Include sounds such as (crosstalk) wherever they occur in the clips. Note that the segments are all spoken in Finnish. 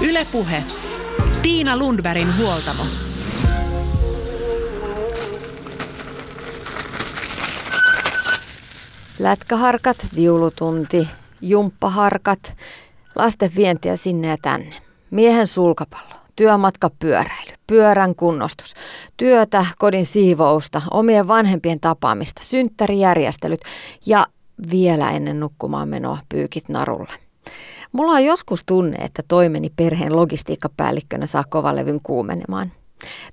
Ylepuhe. Tiina Lundbergin huoltamo. Lätkäharkat, viulutunti, jumppaharkat, lasten vientiä sinne ja tänne. Miehen sulkapallo, työmatka pyöräily, pyörän kunnostus, työtä, kodin siivousta, omien vanhempien tapaamista, synttärijärjestelyt ja vielä ennen nukkumaan menoa pyykit narulle. Mulla on joskus tunne, että toimeni perheen logistiikkapäällikkönä saa kovalevyn kuumenemaan.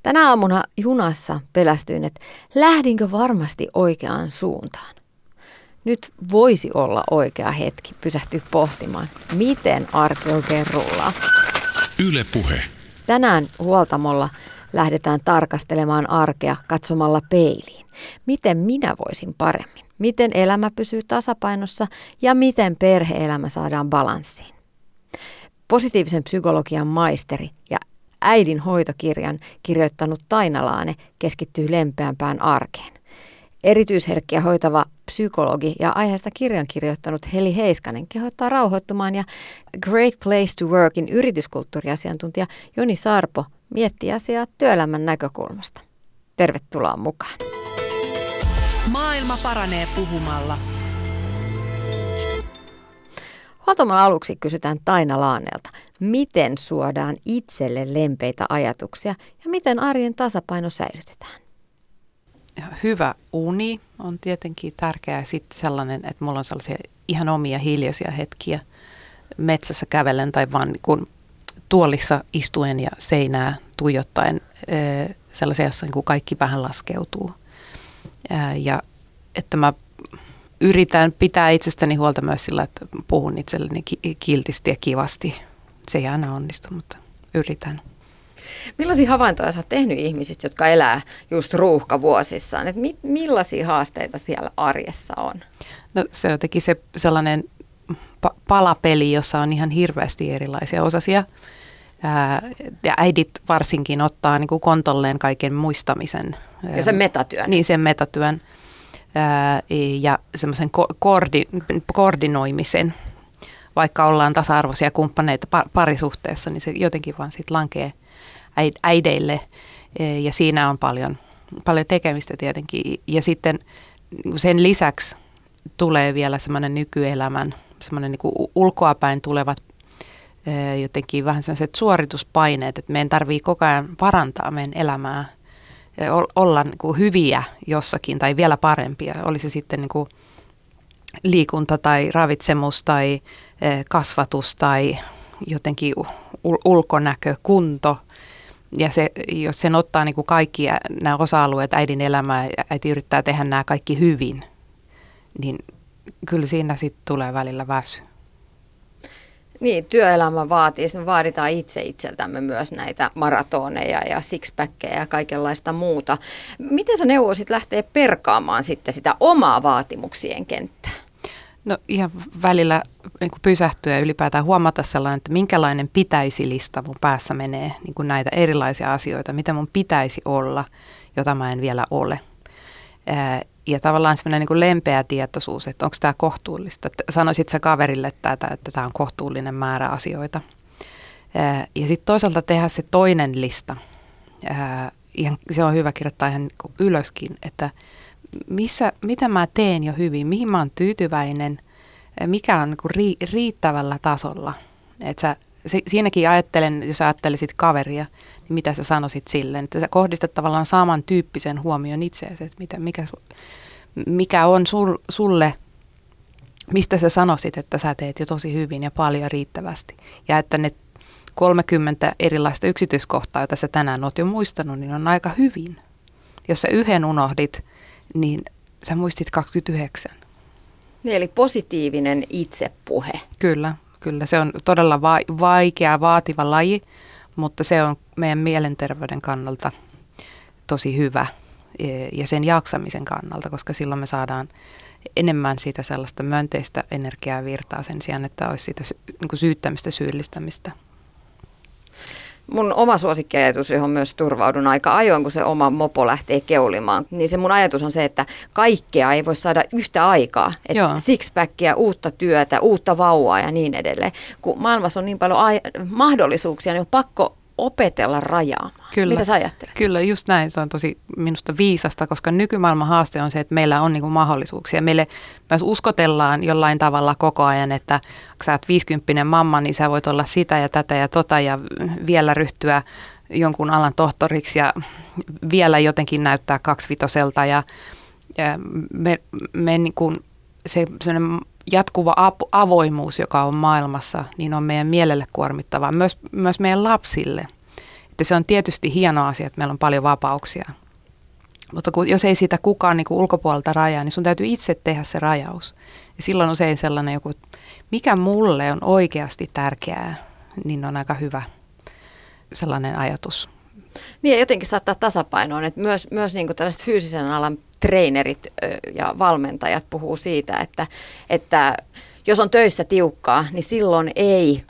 Tänä aamuna junassa pelästyin, että lähdinkö varmasti oikeaan suuntaan. Nyt voisi olla oikea hetki pysähtyä pohtimaan, miten arki oikein rullaa. Yle Puhe. Tänään huoltamolla lähdetään tarkastelemaan arkea katsomalla peiliin. Miten minä voisin paremmin? Miten elämä pysyy tasapainossa ja miten perheelämä saadaan balanssiin? Positiivisen psykologian maisteri ja äidin hoitokirjan kirjoittanut Taina Laane keskittyy lempeämpään arkeen. Erityisherkkiä hoitava psykologi ja aiheesta kirjan kirjoittanut Heli Heiskanen kehottaa rauhoittumaan ja Great Place to Workin yrityskulttuuriasiantuntija Joni Sarpo miettii asiaa työelämän näkökulmasta. Tervetuloa mukaan. Maailma paranee puhumalla. Huoltamalla aluksi kysytään Taina Laanelta, miten suodaan itselle lempeitä ajatuksia ja miten arjen tasapaino säilytetään? Hyvä uni on tietenkin tärkeää. Sitten sellainen, että mulla on sellaisia ihan omia hiljaisia hetkiä metsässä kävellen tai vaan kun tuolissa istuen ja seinää tuijottaen sellaisia, jossa niin kaikki vähän laskeutuu. Ja että mä yritän pitää itsestäni huolta myös sillä, että puhun itselleni kiltisti ja kivasti. Se ei aina onnistu, mutta yritän. Millaisia havaintoja sä oot tehnyt ihmisistä, jotka elää just ruuhkavuosissaan? Et mi- millaisia haasteita siellä arjessa on? No se on jotenkin se sellainen pa- palapeli, jossa on ihan hirveästi erilaisia osasia. Ja äidit varsinkin ottaa niin kuin kontolleen kaiken muistamisen. Ja sen metatyön. Niin, sen metatyön ja semmoisen ko- koordi- koordinoimisen. Vaikka ollaan tasa-arvoisia kumppaneita parisuhteessa, niin se jotenkin vaan sitten lankee äideille ja siinä on paljon, paljon tekemistä tietenkin. Ja sitten niin sen lisäksi tulee vielä semmoinen nykyelämän, semmoinen niin ulkoapäin tulevat jotenkin vähän sellaiset suorituspaineet, että meidän tarvii koko ajan parantaa meidän elämää olla niin kuin hyviä jossakin tai vielä parempia. Oli se sitten niin kuin liikunta tai ravitsemus tai kasvatus tai jotenkin ulkonäkö, kunto. Ja se, jos sen ottaa niin kuin kaikki nämä osa-alueet äidin elämää ja äiti yrittää tehdä nämä kaikki hyvin, niin kyllä siinä sitten tulee välillä väsy. Niin, työelämä vaatii, me vaaditaan itse itseltämme myös näitä maratoneja ja sixpackeja ja kaikenlaista muuta. Miten sä neuvoisit lähteä perkaamaan sitten sitä omaa vaatimuksien kenttää? No ihan välillä niin kuin pysähtyä ja ylipäätään huomata sellainen, että minkälainen pitäisi lista mun päässä menee niin kuin näitä erilaisia asioita, mitä mun pitäisi olla, jota mä en vielä ole ja tavallaan semmoinen niin lempeä tietoisuus, että onko tämä kohtuullista. Sanoisit sä kaverille, että, että, että tämä on kohtuullinen määrä asioita. Ja sitten toisaalta tehdä se toinen lista. Ihan, se on hyvä kirjoittaa ihan niin ylöskin, että missä, mitä mä teen jo hyvin, mihin mä oon tyytyväinen, mikä on niin riittävällä tasolla. Että sä siinäkin ajattelen, jos ajattelisit kaveria, niin mitä sä sanoisit silleen, että sä kohdistat tavallaan samantyyppisen huomion itseäsi, että mitä, mikä, mikä on sul, sulle, mistä sä sanoisit, että sä teet jo tosi hyvin ja paljon riittävästi. Ja että ne 30 erilaista yksityiskohtaa, joita sä tänään oot jo muistanut, niin on aika hyvin. Jos sä yhden unohdit, niin sä muistit 29. Niin, eli positiivinen itsepuhe. Kyllä, kyllä. Se on todella va- vaikea, vaativa laji, mutta se on meidän mielenterveyden kannalta tosi hyvä e, ja sen jaksamisen kannalta, koska silloin me saadaan enemmän siitä sellaista myönteistä energiaa virtaa sen sijaan, että olisi siitä sy- niin syyttämistä, syyllistämistä. Mun oma suosikkiajatus, johon myös turvaudun aika ajoin, kun se oma mopo lähtee keulimaan, niin se mun ajatus on se, että kaikkea ei voi saada yhtä aikaa. Että sixpackia, uutta työtä, uutta vauvaa ja niin edelleen. Kun maailmassa on niin paljon ai- mahdollisuuksia, niin on pakko opetella rajaamaan. Kyllä. Mitä sä ajattelet? Kyllä, just näin. Se on tosi minusta viisasta, koska nykymaailman haaste on se, että meillä on niinku mahdollisuuksia. Meille myös uskotellaan jollain tavalla koko ajan, että kun sä oot 50 mamma, niin sä voit olla sitä ja tätä ja tota ja vielä ryhtyä jonkun alan tohtoriksi ja vielä jotenkin näyttää kaksivitoselta ja, ja me, me niin kuin se jatkuva avoimuus, joka on maailmassa, niin on meidän mielelle kuormittavaa, myös, myös meidän lapsille. Että se on tietysti hieno asia, että meillä on paljon vapauksia. Mutta kun, jos ei sitä kukaan niin kuin ulkopuolelta rajaa, niin sun täytyy itse tehdä se rajaus. Ja silloin usein sellainen joku, mikä mulle on oikeasti tärkeää, niin on aika hyvä sellainen ajatus. Niin ja jotenkin saattaa tasapainoon, että myös, myös niin kuin tällaiset fyysisen alan treenerit ja valmentajat puhuu siitä, että, että jos on töissä tiukkaa, niin silloin ei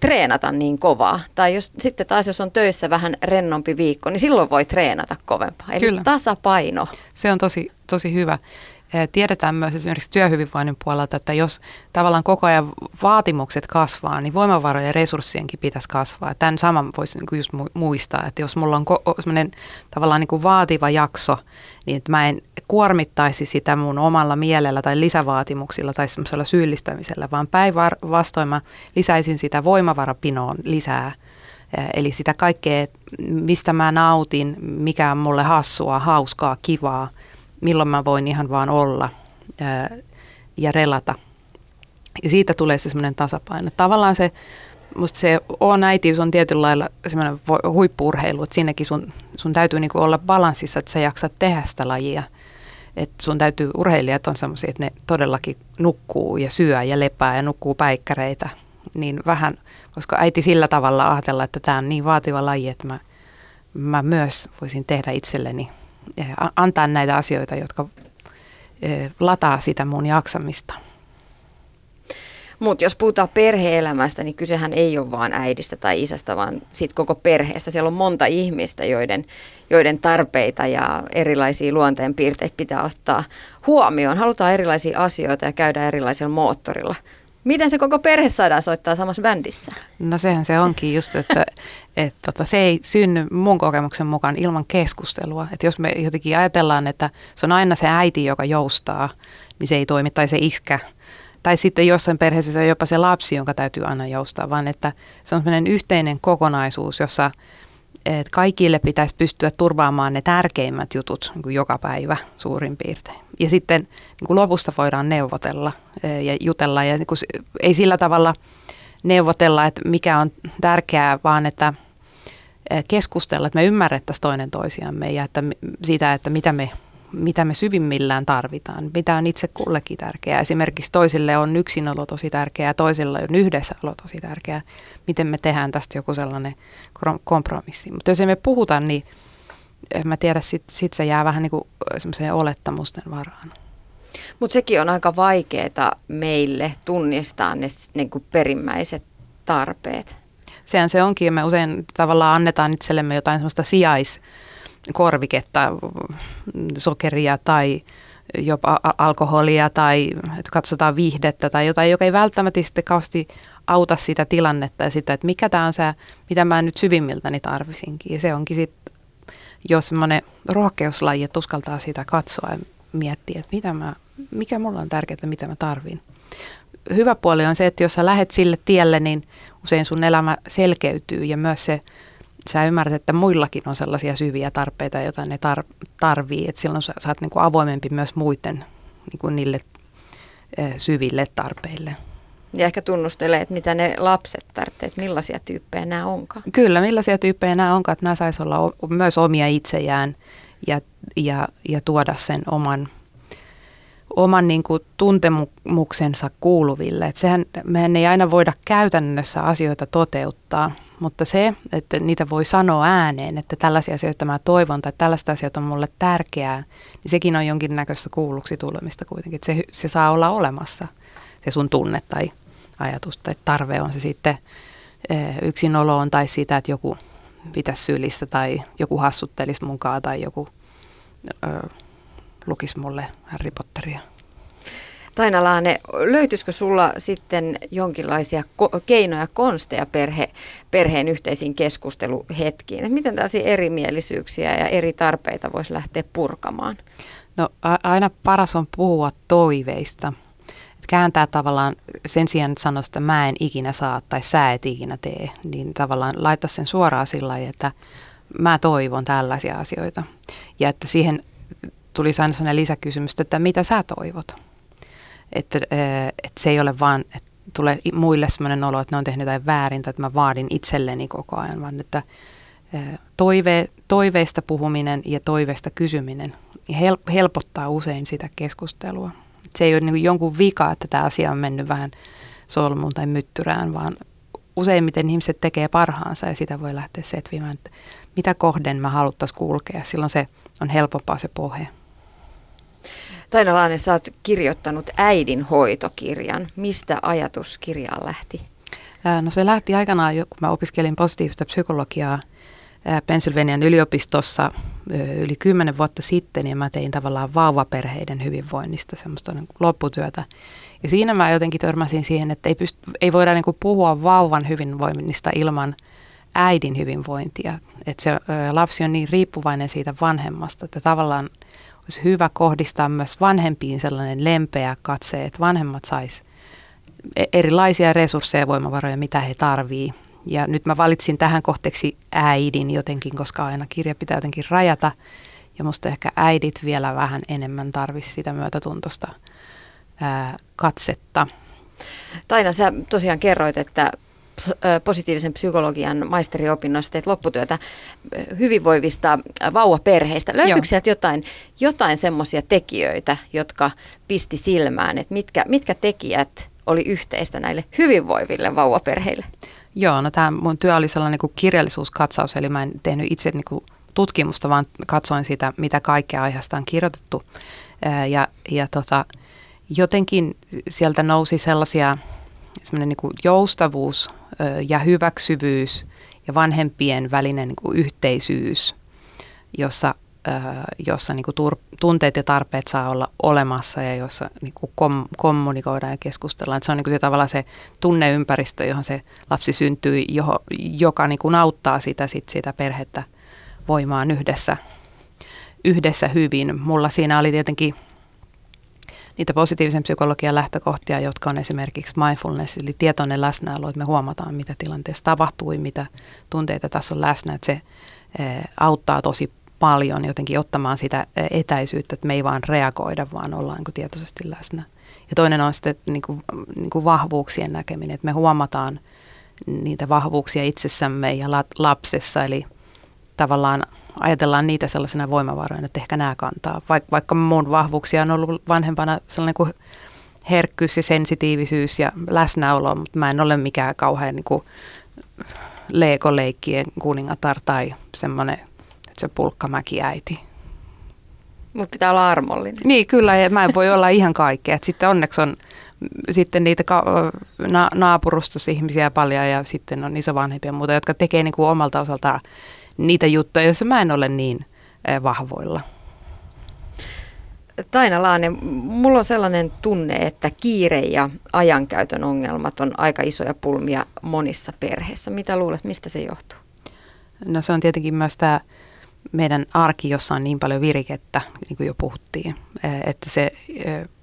treenata niin kovaa. Tai jos, sitten taas jos on töissä vähän rennompi viikko, niin silloin voi treenata kovempaa. Eli Kyllä. tasapaino. Se on tosi, tosi hyvä. Tiedetään myös esimerkiksi työhyvinvoinnin puolelta, että jos tavallaan koko ajan vaatimukset kasvaa, niin voimavarojen ja resurssienkin pitäisi kasvaa. Tämän saman voisi niin just muistaa, että jos mulla on sellainen tavallaan niin kuin vaativa jakso, niin että mä en kuormittaisi sitä mun omalla mielellä tai lisävaatimuksilla tai semmoisella syyllistämisellä, vaan päinvastoin mä lisäisin sitä voimavarapinoon lisää. Eli sitä kaikkea, mistä mä nautin, mikä on mulle hassua, hauskaa, kivaa – milloin mä voin ihan vaan olla ja relata. Ja siitä tulee se semmoinen tasapaino. Tavallaan se, musta se on äitiys on tietyllä lailla semmoinen huippuurheilu, että siinäkin sun, sun täytyy niinku olla balanssissa, että sä jaksat tehdä sitä lajia. Että sun täytyy, urheilijat on semmoisia, että ne todellakin nukkuu ja syö ja lepää ja nukkuu päikkäreitä. Niin vähän, koska äiti sillä tavalla ajatella, että tämä on niin vaativa laji, että mä, mä myös voisin tehdä itselleni – antaa näitä asioita, jotka eh, lataa sitä mun jaksamista. Mutta jos puhutaan perheelämästä, niin kysehän ei ole vain äidistä tai isästä, vaan siitä koko perheestä. Siellä on monta ihmistä, joiden, joiden tarpeita ja erilaisia luonteenpiirteitä pitää ottaa huomioon. Halutaan erilaisia asioita ja käydä erilaisella moottorilla. Miten se koko perhe saadaan soittaa samassa bändissä? No sehän se onkin just, että et tota, se ei synny mun kokemuksen mukaan ilman keskustelua. Et jos me jotenkin ajatellaan, että se on aina se äiti, joka joustaa, niin se ei toimi, tai se iskä. Tai sitten jossain perheessä se on jopa se lapsi, jonka täytyy aina joustaa, vaan että se on sellainen yhteinen kokonaisuus, jossa et kaikille pitäisi pystyä turvaamaan ne tärkeimmät jutut niin kuin joka päivä suurin piirtein. Ja sitten niin kuin lopusta voidaan neuvotella e, ja jutella ja niin kuin, ei sillä tavalla neuvotella, että mikä on tärkeää, vaan että e, keskustella, että me ymmärrettäisiin toinen toisiamme ja että siitä, että mitä me, mitä me syvimmillään tarvitaan, mitä on itse kullekin tärkeää. Esimerkiksi toisille on yksinolo tosi tärkeää toisilla on yhdessäolo tosi tärkeää. Miten me tehdään tästä joku sellainen kompromissi. Mutta jos emme puhuta, niin en mä tiedä, sitten sit se jää vähän niin kuin semmoiseen olettamusten varaan. Mutta sekin on aika vaikeaa meille tunnistaa ne niin kuin perimmäiset tarpeet. Sehän se onkin, ja me usein tavallaan annetaan itsellemme jotain semmoista sijaiskorviketta, sokeria tai jopa alkoholia tai katsotaan viihdettä tai jotain, joka ei välttämättä sitten kausti auta sitä tilannetta ja sitä, että mikä tämä on se, mitä mä nyt syvimmiltäni tarvisinkin. Ja se onkin sitten jo semmoinen rohkeuslaji, että uskaltaa sitä katsoa ja miettiä, että mitä mä, mikä mulla on tärkeää, mitä mä tarvin. Hyvä puoli on se, että jos sä lähet sille tielle, niin usein sun elämä selkeytyy ja myös se, sä ymmärrät, että muillakin on sellaisia syviä tarpeita, joita ne tar- tarvii. Että silloin sä, sä oot niinku avoimempi myös muiden niinku niille eh, syville tarpeille. Ja ehkä tunnustelee, että mitä ne lapset tarvitsevat, millaisia tyyppejä nämä onkaan. Kyllä, millaisia tyyppejä nämä onkaan, että nämä saisi olla myös omia itsejään ja, ja, ja tuoda sen oman, oman niin kuin tuntemuksensa kuuluville. Että sehän, mehän ei aina voida käytännössä asioita toteuttaa, mutta se, että niitä voi sanoa ääneen, että tällaisia asioita mä toivon tai tällaista asiat on mulle tärkeää, niin sekin on jonkinnäköistä kuulluksi tulemista kuitenkin. Se, se saa olla olemassa, se sun tunne tai ajatus tai tarve on se sitten yksinoloon tai sitä, että joku pitäisi sylissä tai joku hassuttelisi munkaan tai joku ö, lukisi mulle Harry Potteria. Taina Laane, löytyisikö sulla sitten jonkinlaisia ko- keinoja, konsteja perhe, perheen yhteisiin keskusteluhetkiin? Et miten tällaisia erimielisyyksiä ja eri tarpeita voisi lähteä purkamaan? No aina paras on puhua toiveista. Et kääntää tavallaan sen sijaan, että sanoa, että mä en ikinä saa tai sä et ikinä tee, niin tavallaan laittaa sen suoraan sillä lailla, että mä toivon tällaisia asioita. Ja että siihen tuli aina sellainen lisäkysymys, että mitä sä toivot? Että, että se ei ole vaan, että tulee muille sellainen olo, että ne on tehnyt jotain väärin tai että mä vaadin itselleni koko ajan, vaan että toive, toiveista puhuminen ja toiveista kysyminen helpottaa usein sitä keskustelua. Se ei ole niin jonkun vika, että tämä asia on mennyt vähän solmuun tai myttyrään, vaan useimmiten ihmiset tekee parhaansa ja sitä voi lähteä setvimään, että mitä kohden mä haluttaisiin kulkea. Silloin se on helpompaa se pohja. Taina Laane, sä oot kirjoittanut äidin hoitokirjan. Mistä ajatus kirjaan lähti? No se lähti aikanaan, kun mä opiskelin positiivista psykologiaa Pennsylvanian yliopistossa yli kymmenen vuotta sitten, ja mä tein tavallaan vauvaperheiden hyvinvoinnista semmoista niin lopputyötä. Ja siinä mä jotenkin törmäsin siihen, että ei, pyst- ei voida niin puhua vauvan hyvinvoinnista ilman äidin hyvinvointia. Että se lapsi on niin riippuvainen siitä vanhemmasta, että tavallaan olisi hyvä kohdistaa myös vanhempiin sellainen lempeä katse, että vanhemmat sais e- erilaisia resursseja ja voimavaroja, mitä he tarvii. Ja nyt mä valitsin tähän kohteeksi äidin jotenkin, koska aina kirja pitää jotenkin rajata. Ja musta ehkä äidit vielä vähän enemmän tarvisi sitä myötätuntosta ää, katsetta. Taina, sä tosiaan kerroit, että positiivisen psykologian maisteriopinnoissa teet lopputyötä hyvinvoivista vauvaperheistä. Löytyykö sieltä jotain, jotain semmoisia tekijöitä, jotka pisti silmään, että mitkä, mitkä tekijät oli yhteistä näille hyvinvoiville vauvaperheille? Joo, no tämä mun työ oli sellainen niin kirjallisuuskatsaus, eli mä en tehnyt itse niin kuin tutkimusta, vaan katsoin sitä, mitä kaikkea aiheesta on kirjoitettu. Ja, ja tota, jotenkin sieltä nousi sellaisia, semmoinen niin kuin joustavuus ja hyväksyvyys ja vanhempien välinen niin kuin yhteisyys, jossa, jossa niin kuin tur, tunteet ja tarpeet saa olla olemassa ja jossa niin kuin kom, kommunikoidaan ja keskustellaan. Että se on niin kuin se, tavallaan se tunneympäristö, johon se lapsi syntyy, johon, joka niin kuin auttaa sitä, sit sitä perhettä voimaan yhdessä, yhdessä hyvin. Mulla siinä oli tietenkin niitä positiivisen psykologian lähtökohtia, jotka on esimerkiksi mindfulness, eli tietoinen läsnäolo, että me huomataan, mitä tilanteessa tapahtui, mitä tunteita tässä on läsnä, että se eh, auttaa tosi paljon jotenkin ottamaan sitä eh, etäisyyttä, että me ei vaan reagoida, vaan ollaan tietoisesti läsnä. Ja toinen on sitten niin kuin, niin kuin vahvuuksien näkeminen, että me huomataan niitä vahvuuksia itsessämme ja lapsessa, eli tavallaan ajatellaan niitä sellaisena voimavaroina, että ehkä nämä kantaa. Vaik- vaikka mun vahvuuksia on ollut vanhempana sellainen kuin herkkyys ja sensitiivisyys ja läsnäolo, mutta mä en ole mikään kauhean niin kuin leikoleikkien kuningatar tai semmoinen, että se pulkkamäki äiti. Mutta pitää olla armollinen. Niin, kyllä, ja mä en voi olla ihan kaikkea. Et sitten onneksi on sitten niitä ka- na- naapurustossa ihmisiä paljon ja sitten on isovanhempia ja muuta, jotka tekee niin kuin omalta osaltaan niitä juttuja, joissa mä en ole niin vahvoilla. Taina Laane, mulla on sellainen tunne, että kiire ja ajankäytön ongelmat on aika isoja pulmia monissa perheissä. Mitä luulet, mistä se johtuu? No se on tietenkin myös tämä meidän arki, jossa on niin paljon virikettä, niin kuin jo puhuttiin. Että se,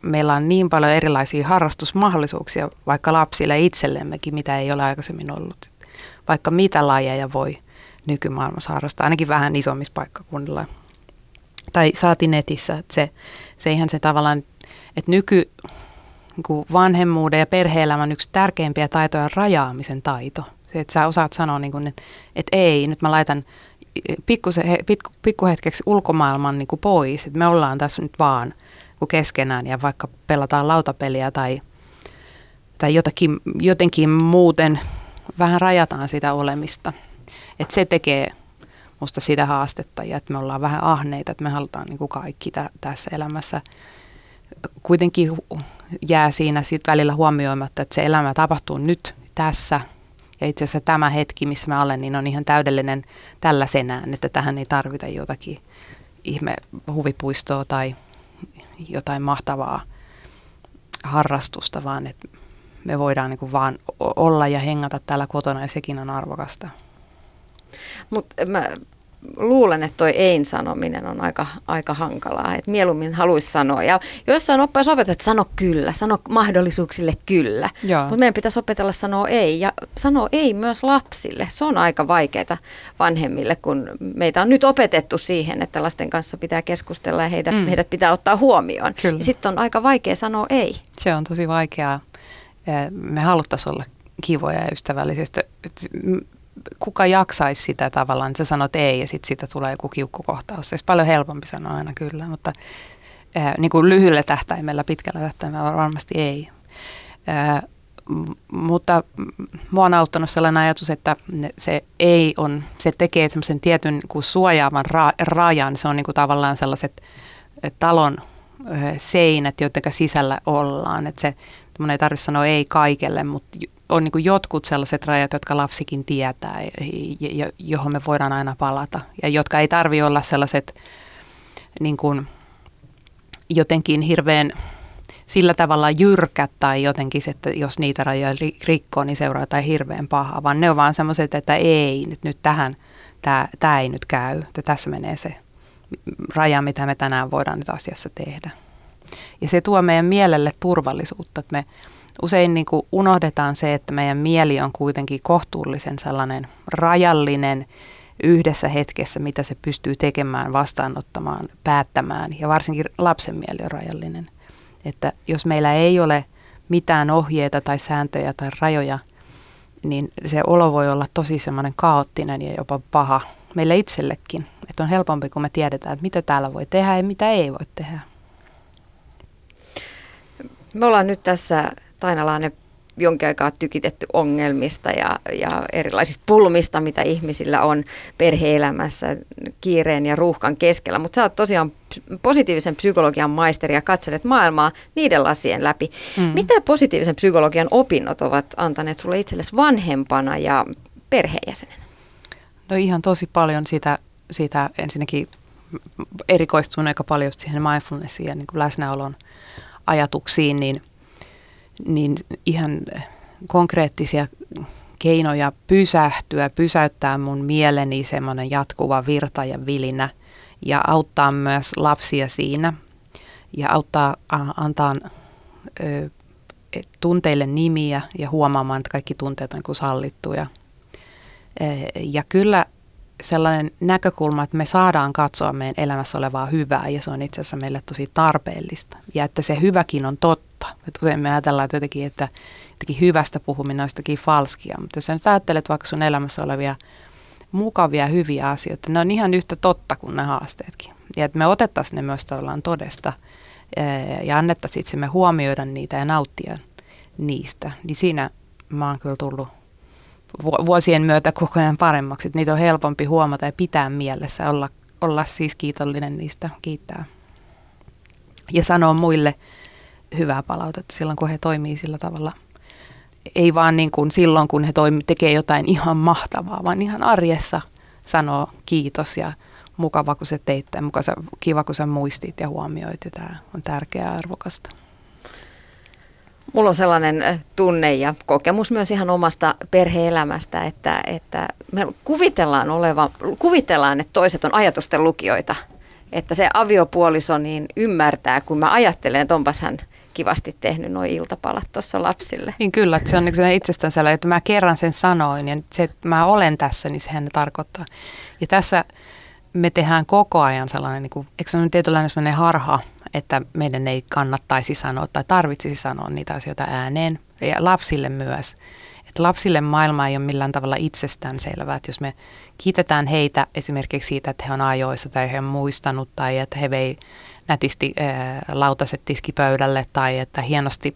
meillä on niin paljon erilaisia harrastusmahdollisuuksia, vaikka lapsille itsellemmekin, mitä ei ole aikaisemmin ollut. Vaikka mitä lajeja voi nykymaailmassa harrastaa, ainakin vähän isommissa paikkakunnilla. Tai saati netissä, että se, se ihan se tavallaan, että nyky niin vanhemmuuden ja perhe-elämän yksi tärkeimpiä taitoja on rajaamisen taito. Se, että sä osaat sanoa, niin kuin, että, että ei, nyt mä laitan pikku, pikkuhetkeksi ulkomaailman niin kuin pois, että me ollaan tässä nyt vaan keskenään ja vaikka pelataan lautapeliä tai, tai jotakin, jotenkin muuten vähän rajataan sitä olemista – että se tekee musta sitä haastetta ja että me ollaan vähän ahneita, että me halutaan niin kuin kaikki tä- tässä elämässä. Kuitenkin jää siinä sit välillä huomioimatta, että se elämä tapahtuu nyt tässä Ja itse asiassa tämä hetki, missä mä olen, niin on ihan täydellinen tällä senään, että tähän ei tarvita jotakin ihme huvipuistoa tai jotain mahtavaa harrastusta, vaan että me voidaan niin kuin vaan olla ja hengata täällä kotona ja sekin on arvokasta. Mutta mä luulen, että toi ein sanominen on aika, aika hankalaa. Et mieluummin haluaisi sanoa. Ja jossain oppaissa opetetaan, että sano kyllä, sano mahdollisuuksille kyllä. Mutta meidän pitäisi opetella sanoa ei. Ja sanoa ei myös lapsille. Se on aika vaikeaa vanhemmille, kun meitä on nyt opetettu siihen, että lasten kanssa pitää keskustella ja heidät, mm. heidät pitää ottaa huomioon. Ja sitten on aika vaikea sanoa ei. Se on tosi vaikeaa. Me haluttaisiin olla kivoja ja ystävällisesti kuka jaksaisi sitä tavallaan, että sä sanot ei ja sitten siitä tulee joku kiukkukohtaus. Se olisi paljon helpompi sanoa aina kyllä, mutta ää, niin kuin lyhyellä tähtäimellä, pitkällä tähtäimellä varmasti ei. Ää, mutta mua on auttanut sellainen ajatus, että se ei on, se tekee semmoisen tietyn kuin suojaavan ra, rajan. Se on niin kuin tavallaan sellaiset talon seinät, joiden sisällä ollaan. Että se, ei tarvitse sanoa ei kaikelle, mutta on niin jotkut sellaiset rajat, jotka lapsikin tietää ja, johon me voidaan aina palata. Ja jotka ei tarvi olla sellaiset niin kuin, jotenkin hirveän sillä tavalla jyrkät tai jotenkin, että jos niitä rajoja rikkoo, niin seuraa jotain hirveän pahaa, vaan ne on vaan sellaiset, että ei, nyt, nyt tähän, tämä ei nyt käy, että tässä menee se raja, mitä me tänään voidaan nyt asiassa tehdä. Ja se tuo meidän mielelle turvallisuutta, että me usein niin kuin unohdetaan se, että meidän mieli on kuitenkin kohtuullisen sellainen rajallinen yhdessä hetkessä, mitä se pystyy tekemään, vastaanottamaan, päättämään ja varsinkin lapsen mieli on rajallinen. Että jos meillä ei ole mitään ohjeita tai sääntöjä tai rajoja, niin se olo voi olla tosi semmoinen kaoottinen ja jopa paha meille itsellekin. Että on helpompi, kun me tiedetään, että mitä täällä voi tehdä ja mitä ei voi tehdä. Me ollaan nyt tässä Tainalainen jonkin aikaa tykitetty ongelmista ja, ja erilaisista pulmista, mitä ihmisillä on perheelämässä kiireen ja ruuhkan keskellä. Mutta sä oot tosiaan positiivisen psykologian maisteri ja katselet maailmaa niiden lasien läpi. Mm. Mitä positiivisen psykologian opinnot ovat antaneet sulle itsellesi vanhempana ja perheenjäsenenä? No ihan tosi paljon sitä, sitä ensinnäkin erikoistun aika paljon siihen mindfulnessiin ja niin kuin läsnäolon ajatuksiin, niin – niin ihan konkreettisia keinoja pysähtyä, pysäyttää mun mieleni semmoinen jatkuva virta ja vilinä ja auttaa myös lapsia siinä ja auttaa, antaa ö, tunteille nimiä ja huomaamaan, että kaikki tunteet on niin sallittuja. Ja kyllä sellainen näkökulma, että me saadaan katsoa meidän elämässä olevaa hyvää ja se on itse asiassa meille tosi tarpeellista. Ja että se hyväkin on totta. Että usein me ajatellaan jotenkin, että jotenkin hyvästä puhuminen on jostakin falskia, mutta jos sä nyt ajattelet vaikka sun elämässä olevia mukavia, hyviä asioita, ne on ihan yhtä totta kuin ne haasteetkin. Ja että me otettaisiin ne myös tavallaan todesta ja annettaisiin itsemme huomioida niitä ja nauttia niistä, niin siinä mä oon kyllä tullut vuosien myötä koko ajan paremmaksi. Että niitä on helpompi huomata ja pitää mielessä, olla, olla siis kiitollinen niistä, kiittää. Ja sanoa muille hyvää palautetta silloin, kun he toimii sillä tavalla. Ei vaan niin kuin silloin, kun he toimi, tekee jotain ihan mahtavaa, vaan ihan arjessa sanoo kiitos ja mukava, kun sä teit tämän, kiva, kun sä muistit ja huomioit ja tämä on tärkeää arvokasta. Mulla on sellainen äh, tunne ja kokemus myös ihan omasta perheelämästä, että, että me kuvitellaan, oleva, kuvitellaan, että toiset on ajatusten lukijoita. Että se aviopuoliso niin ymmärtää, kun mä ajattelen, että onpas hän kivasti tehnyt nuo iltapalat tuossa lapsille. Niin kyllä, että se on niin itsestään sellainen, että mä kerran sen sanoin ja se, että mä olen tässä, niin sehän tarkoittaa. Ja tässä me tehdään koko ajan sellainen, niin kuin, eikö se ole tietynlainen sellainen harha, että meidän ei kannattaisi sanoa tai tarvitsisi sanoa niitä asioita ääneen ja lapsille myös. Että lapsille maailma ei ole millään tavalla itsestäänselvää, että jos me kiitetään heitä esimerkiksi siitä, että he on ajoissa tai he on muistanut tai että he vei nätisti ää, lautaset tiskipöydälle tai että hienosti,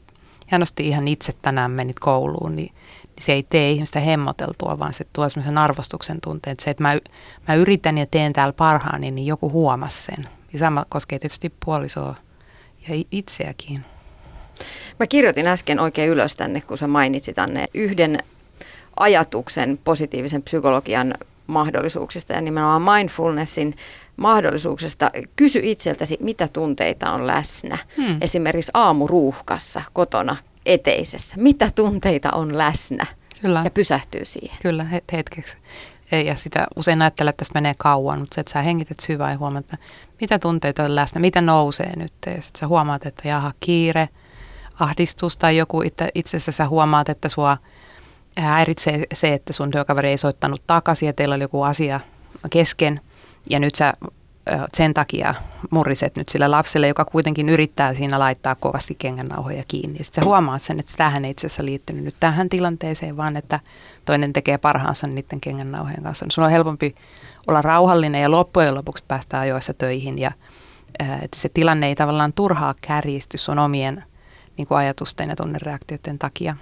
hienosti ihan itse tänään menit kouluun, niin, niin se ei tee ihmistä hemmoteltua, vaan se tuo sellaisen arvostuksen tunteen, että se, että mä, mä yritän ja teen täällä parhaani, niin joku huomasi sen. Ja sama koskee tietysti puolisoa ja itseäkin. Mä kirjoitin äsken oikein ylös tänne, kun sä mainitsit tänne yhden ajatuksen positiivisen psykologian mahdollisuuksista ja nimenomaan mindfulnessin mahdollisuuksista. Kysy itseltäsi, mitä tunteita on läsnä. Hmm. Esimerkiksi aamuruuhkassa kotona eteisessä. Mitä tunteita on läsnä? Kyllä. Ja pysähtyy siihen. Kyllä, hetkeksi. Ja sitä usein ajattelee, että tässä menee kauan, mutta se, että sä hengität syvään ja huomaat, että mitä tunteita on läsnä, mitä nousee nyt. Ja sitten sä huomaat, että jaha, kiire, ahdistus tai joku itse, itse asiassa sä huomaat, että sua häiritsee se, että sun työkaveri ei soittanut takaisin ja teillä oli joku asia kesken ja nyt sä sen takia murriset nyt sille lapselle, joka kuitenkin yrittää siinä laittaa kovasti kengännauhoja kiinni. Ja sitten sä huomaat sen, että tähän ei itse asiassa liittynyt nyt tähän tilanteeseen, vaan että toinen tekee parhaansa niiden kengännauhojen kanssa. Sun on helpompi olla rauhallinen ja loppujen lopuksi päästä ajoissa töihin ja että se tilanne ei tavallaan turhaa kärjisty sun omien niin kuin ajatusten ja tunnereaktioiden takia.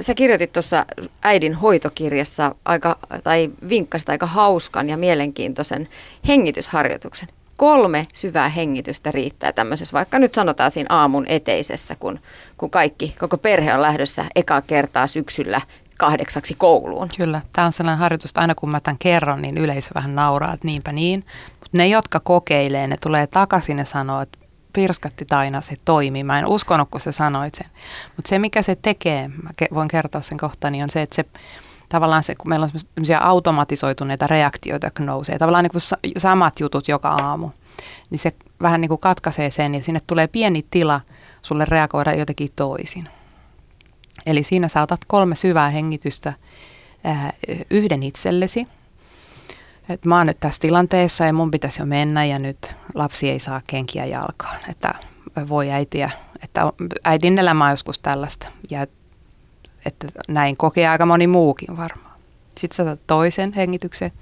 Sä kirjoitit tuossa äidin hoitokirjassa aika, tai vinkkasit aika hauskan ja mielenkiintoisen hengitysharjoituksen. Kolme syvää hengitystä riittää tämmöisessä, vaikka nyt sanotaan siinä aamun eteisessä, kun, kun kaikki, koko perhe on lähdössä ekaa kertaa syksyllä kahdeksaksi kouluun. Kyllä, tämä on sellainen harjoitus, että aina kun mä tämän kerron, niin yleisö vähän nauraa, että niinpä niin. Mutta ne, jotka kokeilee, ne tulee takaisin ja sanoo, että pirskatti taina se toimii. Mä en uskonut, kun sä sanoit sen. Mutta se, mikä se tekee, mä voin kertoa sen kohta, niin on se, että se tavallaan se, kun meillä on sellaisia automatisoituneita reaktioita, jotka nousee, tavallaan niin kuin samat jutut joka aamu, niin se vähän niin kuin katkaisee sen ja sinne tulee pieni tila sulle reagoida jotenkin toisin. Eli siinä saatat kolme syvää hengitystä yhden itsellesi, että mä oon nyt tässä tilanteessa ja mun pitäisi jo mennä ja nyt lapsi ei saa kenkiä jalkaan. Että voi äitiä, että äidin elämä on joskus tällaista ja että näin kokee aika moni muukin varmaan. Sitten sä toisen hengityksen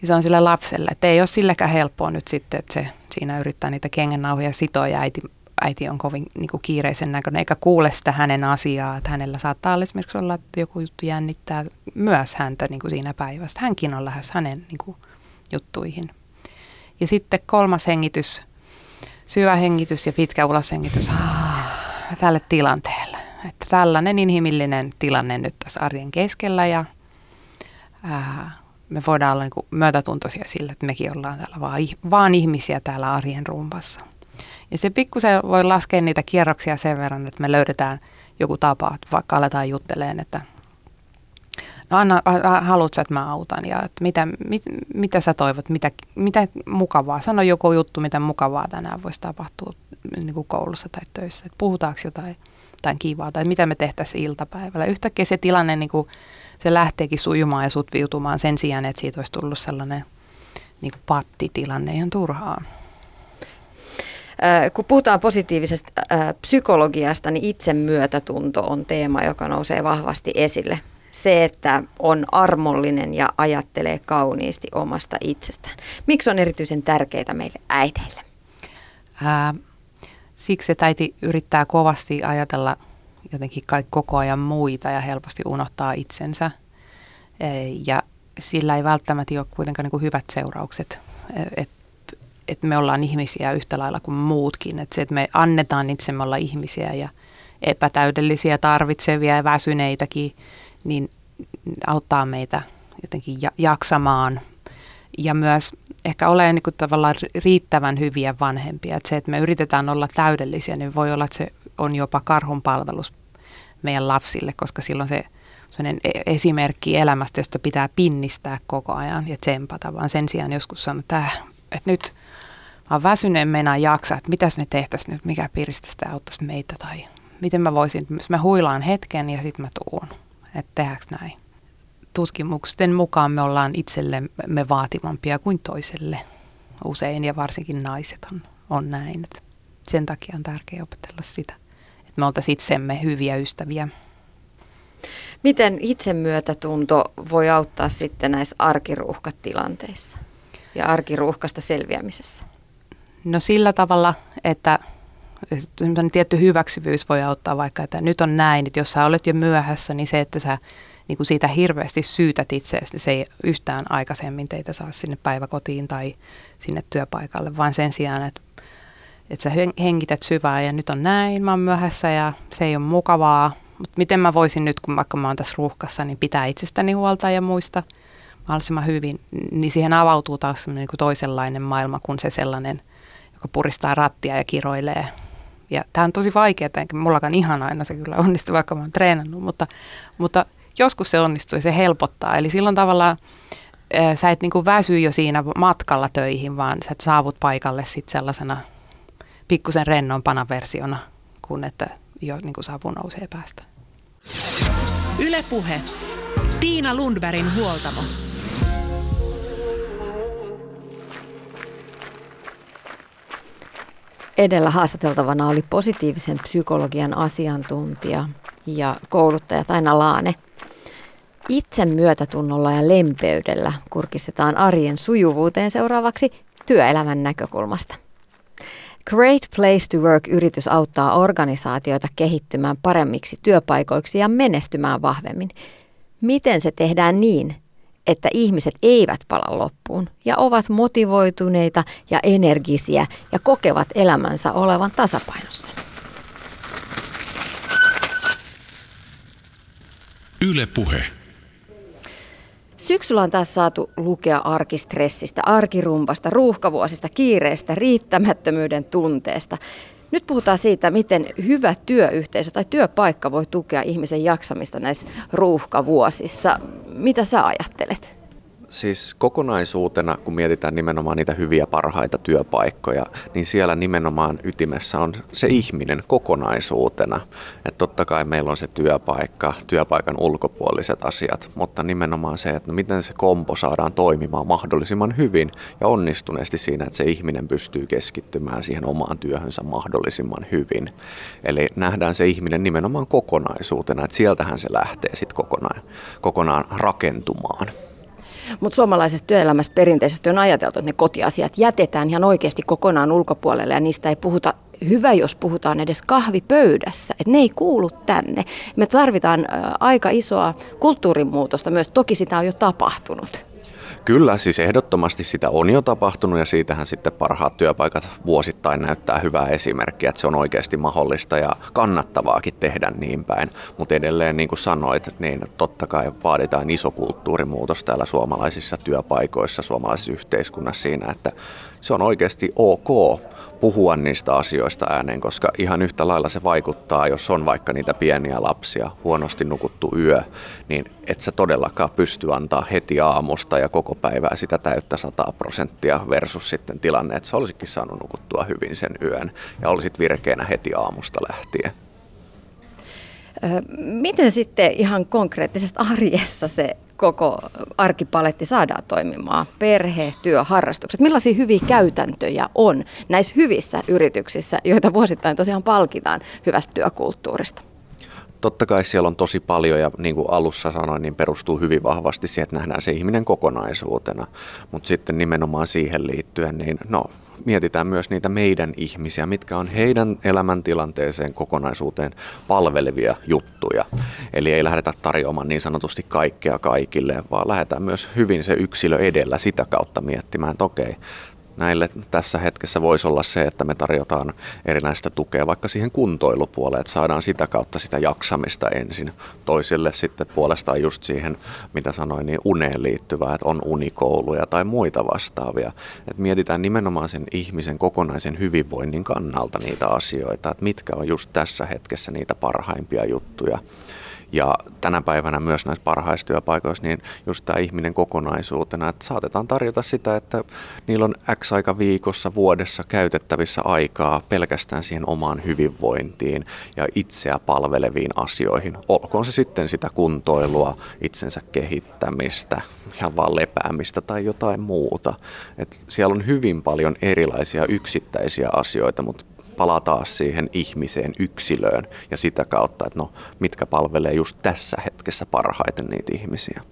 ja se on sille lapselle, että ei ole silläkään helppoa nyt sitten, että se siinä yrittää niitä kengennauhoja sitoa ja äiti äiti on kovin niin kuin kiireisen näköinen eikä kuule sitä hänen asiaa. Että hänellä saattaa olla esimerkiksi olla, että joku juttu jännittää myös häntä niin kuin siinä päivästä. Hänkin on lähes hänen niin kuin, juttuihin. Ja sitten kolmas hengitys, syvä hengitys ja pitkä uloshengitys ah, tälle tilanteelle. Että tällainen inhimillinen tilanne nyt tässä arjen keskellä ja ää, me voidaan olla niin myötätuntoisia sillä, että mekin ollaan täällä vaan, vaan ihmisiä täällä arjen rumpassa. Ja se pikkusen voi laskea niitä kierroksia sen verran, että me löydetään joku tapa, että vaikka aletaan jutteleen, että no Anna, haluatko että mä autan ja että mitä, mit, mitä sä toivot, mitä, mitä mukavaa, sano joku juttu, mitä mukavaa tänään voisi tapahtua niin kuin koulussa tai töissä, että puhutaanko jotain, jotain kivaa tai mitä me tehtäisiin iltapäivällä. Yhtäkkiä se tilanne, niin kuin, se lähteekin sujumaan ja sutviutumaan sen sijaan, että siitä olisi tullut sellainen niin kuin pattitilanne ihan turhaan. Kun puhutaan positiivisesta psykologiasta, niin itsemyötätunto on teema, joka nousee vahvasti esille. Se, että on armollinen ja ajattelee kauniisti omasta itsestään. Miksi on erityisen tärkeää meille äideille? Ää, siksi, että äiti yrittää kovasti ajatella jotenkin kaikki koko ajan muita ja helposti unohtaa itsensä. Ja sillä ei välttämättä ole kuitenkaan niin kuin hyvät seuraukset. Et että me ollaan ihmisiä yhtä lailla kuin muutkin. Että se, että me annetaan itsemme olla ihmisiä ja epätäydellisiä, tarvitsevia ja väsyneitäkin, niin auttaa meitä jotenkin jaksamaan ja myös ehkä olemaan niin tavallaan riittävän hyviä vanhempia. Että se, että me yritetään olla täydellisiä, niin voi olla, että se on jopa karhun palvelus meidän lapsille, koska silloin se e-, esimerkki elämästä, josta pitää pinnistää koko ajan ja tsempata, vaan sen sijaan joskus sanoa, että, äh, että nyt mä oon väsyneen meinaa jaksa, että mitäs me tehtäisiin nyt, mikä piristä sitä auttaisi meitä tai miten mä voisin, jos mä huilaan hetken ja sitten mä tuun, että tehdäänkö näin. Tutkimusten mukaan me ollaan itsellemme vaativampia kuin toiselle usein ja varsinkin naiset on, on näin. Että sen takia on tärkeää opetella sitä, että me oltaisiin itsemme hyviä ystäviä. Miten itsemyötätunto voi auttaa sitten näissä arkiruuhkatilanteissa ja arkiruuhkasta selviämisessä? No sillä tavalla, että tietty hyväksyvyys voi auttaa vaikka, että nyt on näin, että jos sä olet jo myöhässä, niin se, että sä niin kuin siitä hirveästi syytät itseäsi, niin se ei yhtään aikaisemmin teitä saa sinne päiväkotiin tai sinne työpaikalle, vaan sen sijaan, että, että sä hengität syvää ja nyt on näin, mä oon myöhässä ja se ei ole mukavaa, Mutta miten mä voisin nyt, kun vaikka mä oon tässä ruuhkassa, niin pitää itsestäni huolta ja muista mahdollisimman hyvin, niin siihen avautuu taas niin kuin toisenlainen maailma kuin se sellainen, joka puristaa rattia ja kiroilee. Ja tämä on tosi vaikeaa, enkä mullakaan ihan aina se kyllä onnistuu, vaikka mä oon treenannut, mutta, mutta joskus se onnistuu ja se helpottaa. Eli silloin tavallaan sä et niin väsy jo siinä matkalla töihin, vaan sä saavut paikalle sitten sellaisena pikkusen rennompana versiona, kun että jo niin kuin savu nousee päästä. Ylepuhe. Tiina Lundbergin huoltamo. Edellä haastateltavana oli positiivisen psykologian asiantuntija ja kouluttaja Taina Laane. Itsen myötätunnolla ja lempeydellä kurkistetaan arjen sujuvuuteen seuraavaksi työelämän näkökulmasta. Great Place to Work-yritys auttaa organisaatioita kehittymään paremmiksi työpaikoiksi ja menestymään vahvemmin. Miten se tehdään niin, että ihmiset eivät pala loppuun ja ovat motivoituneita ja energisiä ja kokevat elämänsä olevan tasapainossa? Yle Puhe. Syksyllä on taas saatu lukea arkistressistä, arkirumpasta, ruuhkavuosista, kiireestä, riittämättömyyden tunteesta. Nyt puhutaan siitä, miten hyvä työyhteisö tai työpaikka voi tukea ihmisen jaksamista näissä ruuhkavuosissa. Mitä sä ajattelet? Siis kokonaisuutena, kun mietitään nimenomaan niitä hyviä parhaita työpaikkoja, niin siellä nimenomaan ytimessä on se ihminen kokonaisuutena. Että totta kai meillä on se työpaikka, työpaikan ulkopuoliset asiat, mutta nimenomaan se, että miten se kompo saadaan toimimaan mahdollisimman hyvin ja onnistuneesti siinä, että se ihminen pystyy keskittymään siihen omaan työhönsä mahdollisimman hyvin. Eli nähdään se ihminen nimenomaan kokonaisuutena, että sieltähän se lähtee sitten kokonaan, kokonaan rakentumaan. Mutta suomalaisessa työelämässä perinteisesti on ajateltu, että ne kotiasiat jätetään ihan oikeasti kokonaan ulkopuolelle ja niistä ei puhuta hyvä, jos puhutaan edes kahvipöydässä, että ne ei kuulu tänne. Me tarvitaan aika isoa kulttuurinmuutosta myös, toki sitä on jo tapahtunut. Kyllä, siis ehdottomasti sitä on jo tapahtunut ja siitähän sitten parhaat työpaikat vuosittain näyttää hyvää esimerkkiä, että se on oikeasti mahdollista ja kannattavaakin tehdä niin päin. Mutta edelleen niin kuin sanoit, niin totta kai vaaditaan iso kulttuurimuutos täällä suomalaisissa työpaikoissa, suomalaisessa yhteiskunnassa siinä, että se on oikeasti ok puhua niistä asioista ääneen, koska ihan yhtä lailla se vaikuttaa, jos on vaikka niitä pieniä lapsia, huonosti nukuttu yö, niin et sä todellakaan pysty antaa heti aamusta ja koko päivää sitä täyttä 100 prosenttia versus sitten tilanne, että sä olisitkin saanut nukuttua hyvin sen yön ja olisit virkeänä heti aamusta lähtien. Miten sitten ihan konkreettisesti arjessa se koko arkipaletti saadaan toimimaan? Perhe, työ, harrastukset. Millaisia hyviä käytäntöjä on näissä hyvissä yrityksissä, joita vuosittain tosiaan palkitaan hyvästä työkulttuurista? Totta kai siellä on tosi paljon ja niin kuin alussa sanoin, niin perustuu hyvin vahvasti siihen, että nähdään se ihminen kokonaisuutena. Mutta sitten nimenomaan siihen liittyen, niin no mietitään myös niitä meidän ihmisiä, mitkä on heidän elämäntilanteeseen kokonaisuuteen palvelevia juttuja. Eli ei lähdetä tarjoamaan niin sanotusti kaikkea kaikille, vaan lähdetään myös hyvin se yksilö edellä sitä kautta miettimään, että okei, näille tässä hetkessä voisi olla se, että me tarjotaan erinäistä tukea vaikka siihen kuntoilupuoleen, että saadaan sitä kautta sitä jaksamista ensin. Toisille sitten puolestaan just siihen, mitä sanoin, niin uneen liittyvää, että on unikouluja tai muita vastaavia. Että mietitään nimenomaan sen ihmisen kokonaisen hyvinvoinnin kannalta niitä asioita, että mitkä on just tässä hetkessä niitä parhaimpia juttuja. Ja tänä päivänä myös näissä parhaissa työpaikoissa, niin just tämä ihminen kokonaisuutena, että saatetaan tarjota sitä, että niillä on X aika viikossa, vuodessa käytettävissä aikaa pelkästään siihen omaan hyvinvointiin ja itseä palveleviin asioihin. Olkoon se sitten sitä kuntoilua, itsensä kehittämistä, ihan vaan lepäämistä tai jotain muuta. Et siellä on hyvin paljon erilaisia yksittäisiä asioita, mutta palataan siihen ihmiseen, yksilöön ja sitä kautta, että no, mitkä palvelee just tässä hetkessä parhaiten niitä ihmisiä.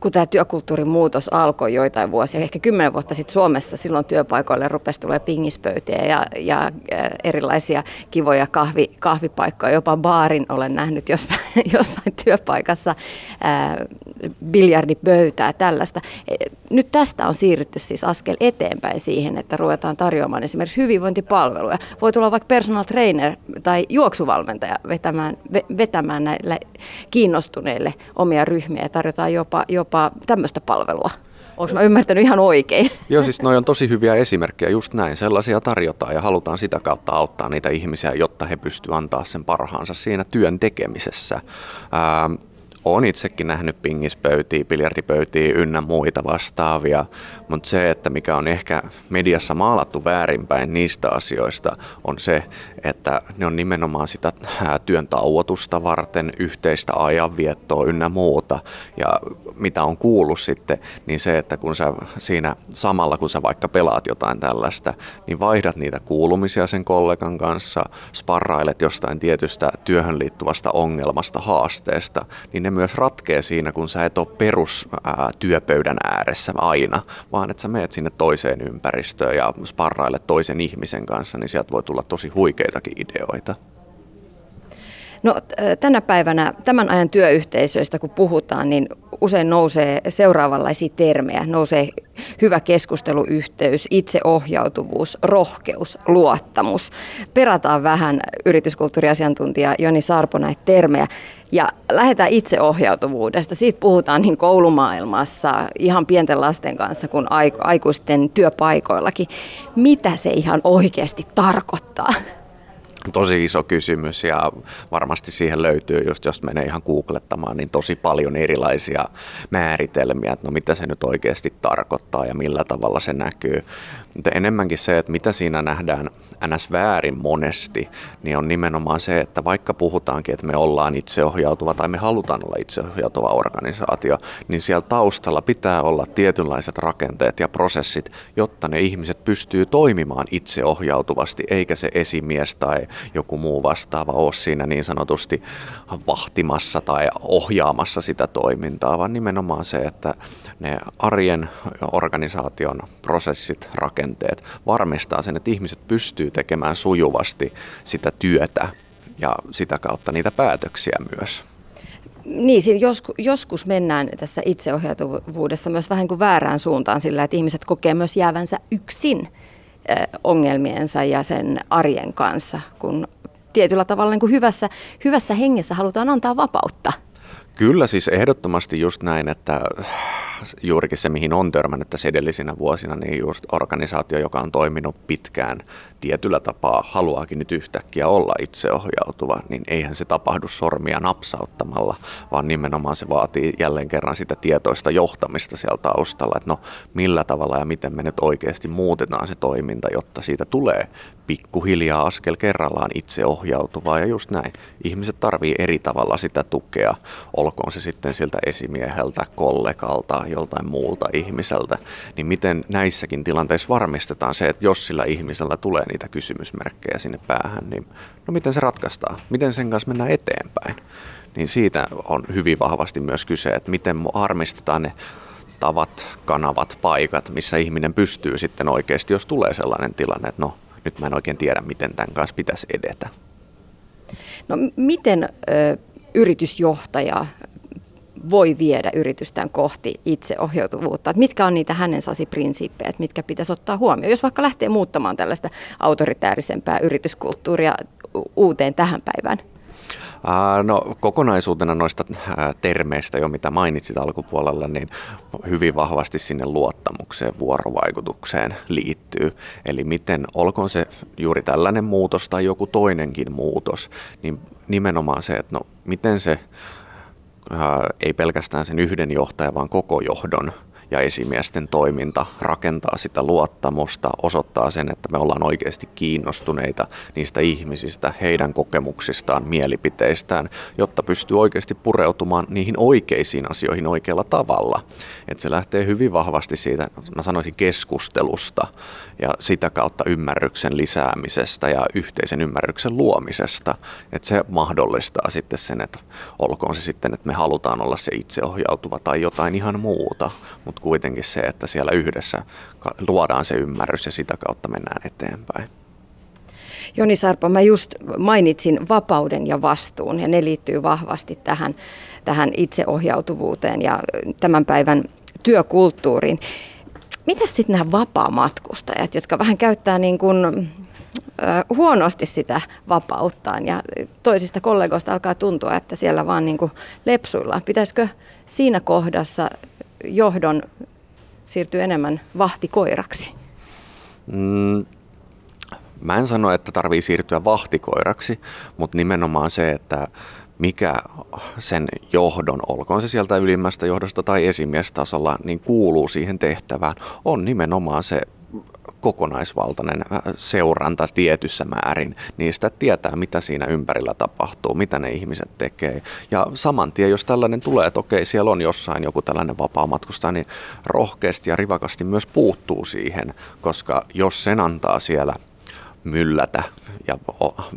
Kun tämä työkulttuurin muutos alkoi joitain vuosia, ehkä kymmenen vuotta sitten Suomessa, silloin työpaikoille rupesi tulee pingispöytiä ja, ja erilaisia kivoja kahvi, kahvipaikkoja, jopa baarin olen nähnyt jossain, (laughs) jossain työpaikassa, ää, biljardipöytää, tällaista. E, nyt tästä on siirrytty siis askel eteenpäin siihen, että ruvetaan tarjoamaan esimerkiksi hyvinvointipalveluja. Voi tulla vaikka personal trainer tai juoksuvalmentaja vetämään, vetämään näille kiinnostuneille omia ryhmiä ja tarjotaan jopa, jopa tämmöistä palvelua. Onko mä ymmärtänyt ihan oikein? (laughs) Joo, siis noi on tosi hyviä esimerkkejä, just näin. Sellaisia tarjotaan ja halutaan sitä kautta auttaa niitä ihmisiä, jotta he pystyvät antaa sen parhaansa siinä työn tekemisessä. Ähm, olen itsekin nähnyt pingispöytiä, biljardipöytiä ynnä muita vastaavia, mutta se, että mikä on ehkä mediassa maalattu väärinpäin niistä asioista, on se, että ne on nimenomaan sitä työn tauotusta varten, yhteistä ajanviettoa ynnä muuta. Ja mitä on kuullut sitten, niin se, että kun sä siinä samalla, kun sä vaikka pelaat jotain tällaista, niin vaihdat niitä kuulumisia sen kollegan kanssa, sparrailet jostain tietystä työhön liittyvästä ongelmasta, haasteesta, niin ne myös ratkee siinä, kun sä et ole perus ää, työpöydän ääressä aina, vaan että sä meet sinne toiseen ympäristöön ja sparrailet toisen ihmisen kanssa, niin sieltä voi tulla tosi huikeitakin ideoita. No tänä päivänä tämän ajan työyhteisöistä kun puhutaan, niin usein nousee seuraavanlaisia termejä. Nousee hyvä keskusteluyhteys, itseohjautuvuus, rohkeus, luottamus. Perataan vähän yrityskulttuuriasiantuntija Joni Sarpo näitä termejä. Ja lähdetään itseohjautuvuudesta. Siitä puhutaan niin koulumaailmassa, ihan pienten lasten kanssa kuin aikuisten työpaikoillakin. Mitä se ihan oikeasti tarkoittaa? Tosi iso kysymys ja varmasti siihen löytyy, just jos menee ihan googlettamaan, niin tosi paljon erilaisia määritelmiä, että no mitä se nyt oikeasti tarkoittaa ja millä tavalla se näkyy. Mutta enemmänkin se, että mitä siinä nähdään ns. väärin monesti, niin on nimenomaan se, että vaikka puhutaankin, että me ollaan itseohjautuva tai me halutaan olla itseohjautuva organisaatio, niin siellä taustalla pitää olla tietynlaiset rakenteet ja prosessit, jotta ne ihmiset pystyy toimimaan itseohjautuvasti, eikä se esimies tai joku muu vastaava ole siinä niin sanotusti vahtimassa tai ohjaamassa sitä toimintaa, vaan nimenomaan se, että ne arjen organisaation prosessit, rakenteet varmistaa sen, että ihmiset pystyy tekemään sujuvasti sitä työtä ja sitä kautta niitä päätöksiä myös. Niin, joskus, joskus mennään tässä itseohjautuvuudessa myös vähän kuin väärään suuntaan sillä, että ihmiset kokee myös jäävänsä yksin ongelmiensa ja sen arjen kanssa, kun tietyllä tavalla niin kuin hyvässä, hyvässä hengessä halutaan antaa vapautta. Kyllä siis ehdottomasti just näin, että juurikin se, mihin on törmännyt tässä edellisinä vuosina, niin just organisaatio, joka on toiminut pitkään tietyllä tapaa, haluaakin nyt yhtäkkiä olla itseohjautuva, niin eihän se tapahdu sormia napsauttamalla, vaan nimenomaan se vaatii jälleen kerran sitä tietoista johtamista siellä taustalla, että no millä tavalla ja miten me nyt oikeasti muutetaan se toiminta, jotta siitä tulee pikkuhiljaa askel kerrallaan itseohjautuvaa ja just näin. Ihmiset tarvii eri tavalla sitä tukea, olkoon se sitten siltä esimieheltä, kollegalta, joltain muulta ihmiseltä, niin miten näissäkin tilanteissa varmistetaan se, että jos sillä ihmisellä tulee niitä kysymysmerkkejä sinne päähän, niin no miten se ratkaistaan? Miten sen kanssa mennään eteenpäin? Niin siitä on hyvin vahvasti myös kyse, että miten varmistetaan ne tavat, kanavat, paikat, missä ihminen pystyy sitten oikeasti, jos tulee sellainen tilanne, että no nyt mä en oikein tiedä, miten tämän kanssa pitäisi edetä. No miten ö, yritysjohtaja voi viedä yritystään kohti itseohjautuvuutta. Että mitkä on niitä hänen sasi prinsiippejä, mitkä pitäisi ottaa huomioon, jos vaikka lähtee muuttamaan tällaista autoritäärisempää yrityskulttuuria uuteen tähän päivään? No kokonaisuutena noista termeistä jo, mitä mainitsit alkupuolella, niin hyvin vahvasti sinne luottamukseen, vuorovaikutukseen liittyy. Eli miten, olkoon se juuri tällainen muutos tai joku toinenkin muutos, niin nimenomaan se, että no miten se ei pelkästään sen yhden johtajan, vaan koko johdon ja esimiesten toiminta rakentaa sitä luottamusta, osoittaa sen, että me ollaan oikeasti kiinnostuneita niistä ihmisistä, heidän kokemuksistaan, mielipiteistään, jotta pystyy oikeasti pureutumaan niihin oikeisiin asioihin oikealla tavalla. Että se lähtee hyvin vahvasti siitä, mä sanoisin keskustelusta ja sitä kautta ymmärryksen lisäämisestä ja yhteisen ymmärryksen luomisesta. Että se mahdollistaa sitten sen, että olkoon se sitten, että me halutaan olla se itseohjautuva tai jotain ihan muuta, mutta kuitenkin se, että siellä yhdessä luodaan se ymmärrys ja sitä kautta mennään eteenpäin. Joni Sarpa, mä just mainitsin vapauden ja vastuun ja ne liittyy vahvasti tähän, tähän itseohjautuvuuteen ja tämän päivän työkulttuuriin. Mitäs sitten nämä vapaamatkustajat, jotka vähän käyttää niin kuin huonosti sitä vapauttaan ja toisista kollegoista alkaa tuntua, että siellä vaan niin kuin lepsuillaan. Pitäisikö siinä kohdassa johdon siirtyä enemmän vahtikoiraksi? Mm, mä en sano, että tarvii siirtyä vahtikoiraksi, mutta nimenomaan se, että mikä sen johdon, olkoon se sieltä ylimmästä johdosta tai esimiestasolla, niin kuuluu siihen tehtävään, on nimenomaan se kokonaisvaltainen äh, seuranta tietyssä määrin niistä, tietää mitä siinä ympärillä tapahtuu, mitä ne ihmiset tekee. Ja saman tien, jos tällainen tulee, että okei, siellä on jossain joku tällainen vapaa matkustaja, niin rohkeasti ja rivakasti myös puuttuu siihen, koska jos sen antaa siellä myllätä ja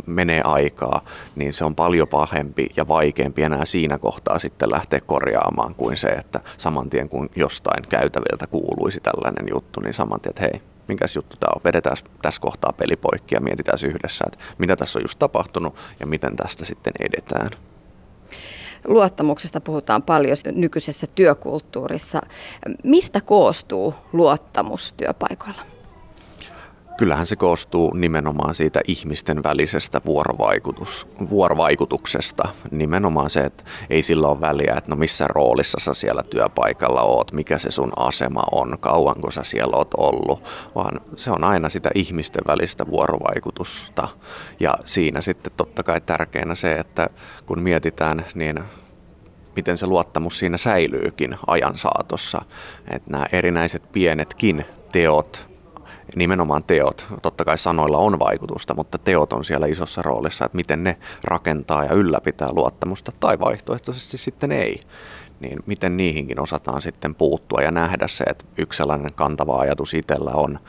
menee aikaa, niin se on paljon pahempi ja vaikeampi enää siinä kohtaa sitten lähteä korjaamaan kuin se, että saman tien kun jostain käytäviltä kuuluisi tällainen juttu, niin saman tien, että hei, minkäs juttu tämä on, vedetään tässä kohtaa peli poikki ja mietitään yhdessä, että mitä tässä on just tapahtunut ja miten tästä sitten edetään. Luottamuksesta puhutaan paljon nykyisessä työkulttuurissa. Mistä koostuu luottamus työpaikoilla? Kyllähän se koostuu nimenomaan siitä ihmisten välisestä vuorovaikutus, vuorovaikutuksesta. Nimenomaan se, että ei sillä ole väliä, että no missä roolissa sä siellä työpaikalla oot, mikä se sun asema on, kauanko sä siellä oot ollut, vaan se on aina sitä ihmisten välistä vuorovaikutusta. Ja siinä sitten totta kai tärkeänä se, että kun mietitään, niin miten se luottamus siinä säilyykin ajan saatossa. Että nämä erinäiset pienetkin teot, nimenomaan teot, totta kai sanoilla on vaikutusta, mutta teot on siellä isossa roolissa, että miten ne rakentaa ja ylläpitää luottamusta tai vaihtoehtoisesti sitten ei. Niin miten niihinkin osataan sitten puuttua ja nähdä se, että yksi sellainen kantava ajatus itsellä on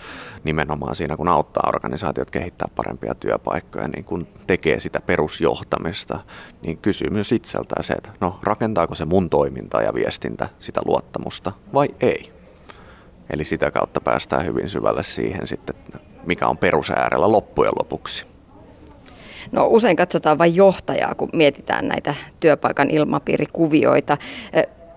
nimenomaan siinä, kun auttaa organisaatiot kehittää parempia työpaikkoja, niin kun tekee sitä perusjohtamista, niin kysyy myös itseltään se, että no rakentaako se mun toiminta ja viestintä sitä luottamusta vai ei. Eli sitä kautta päästään hyvin syvälle siihen sitten, mikä on perusäärellä loppujen lopuksi. No usein katsotaan vain johtajaa, kun mietitään näitä työpaikan ilmapiirikuvioita.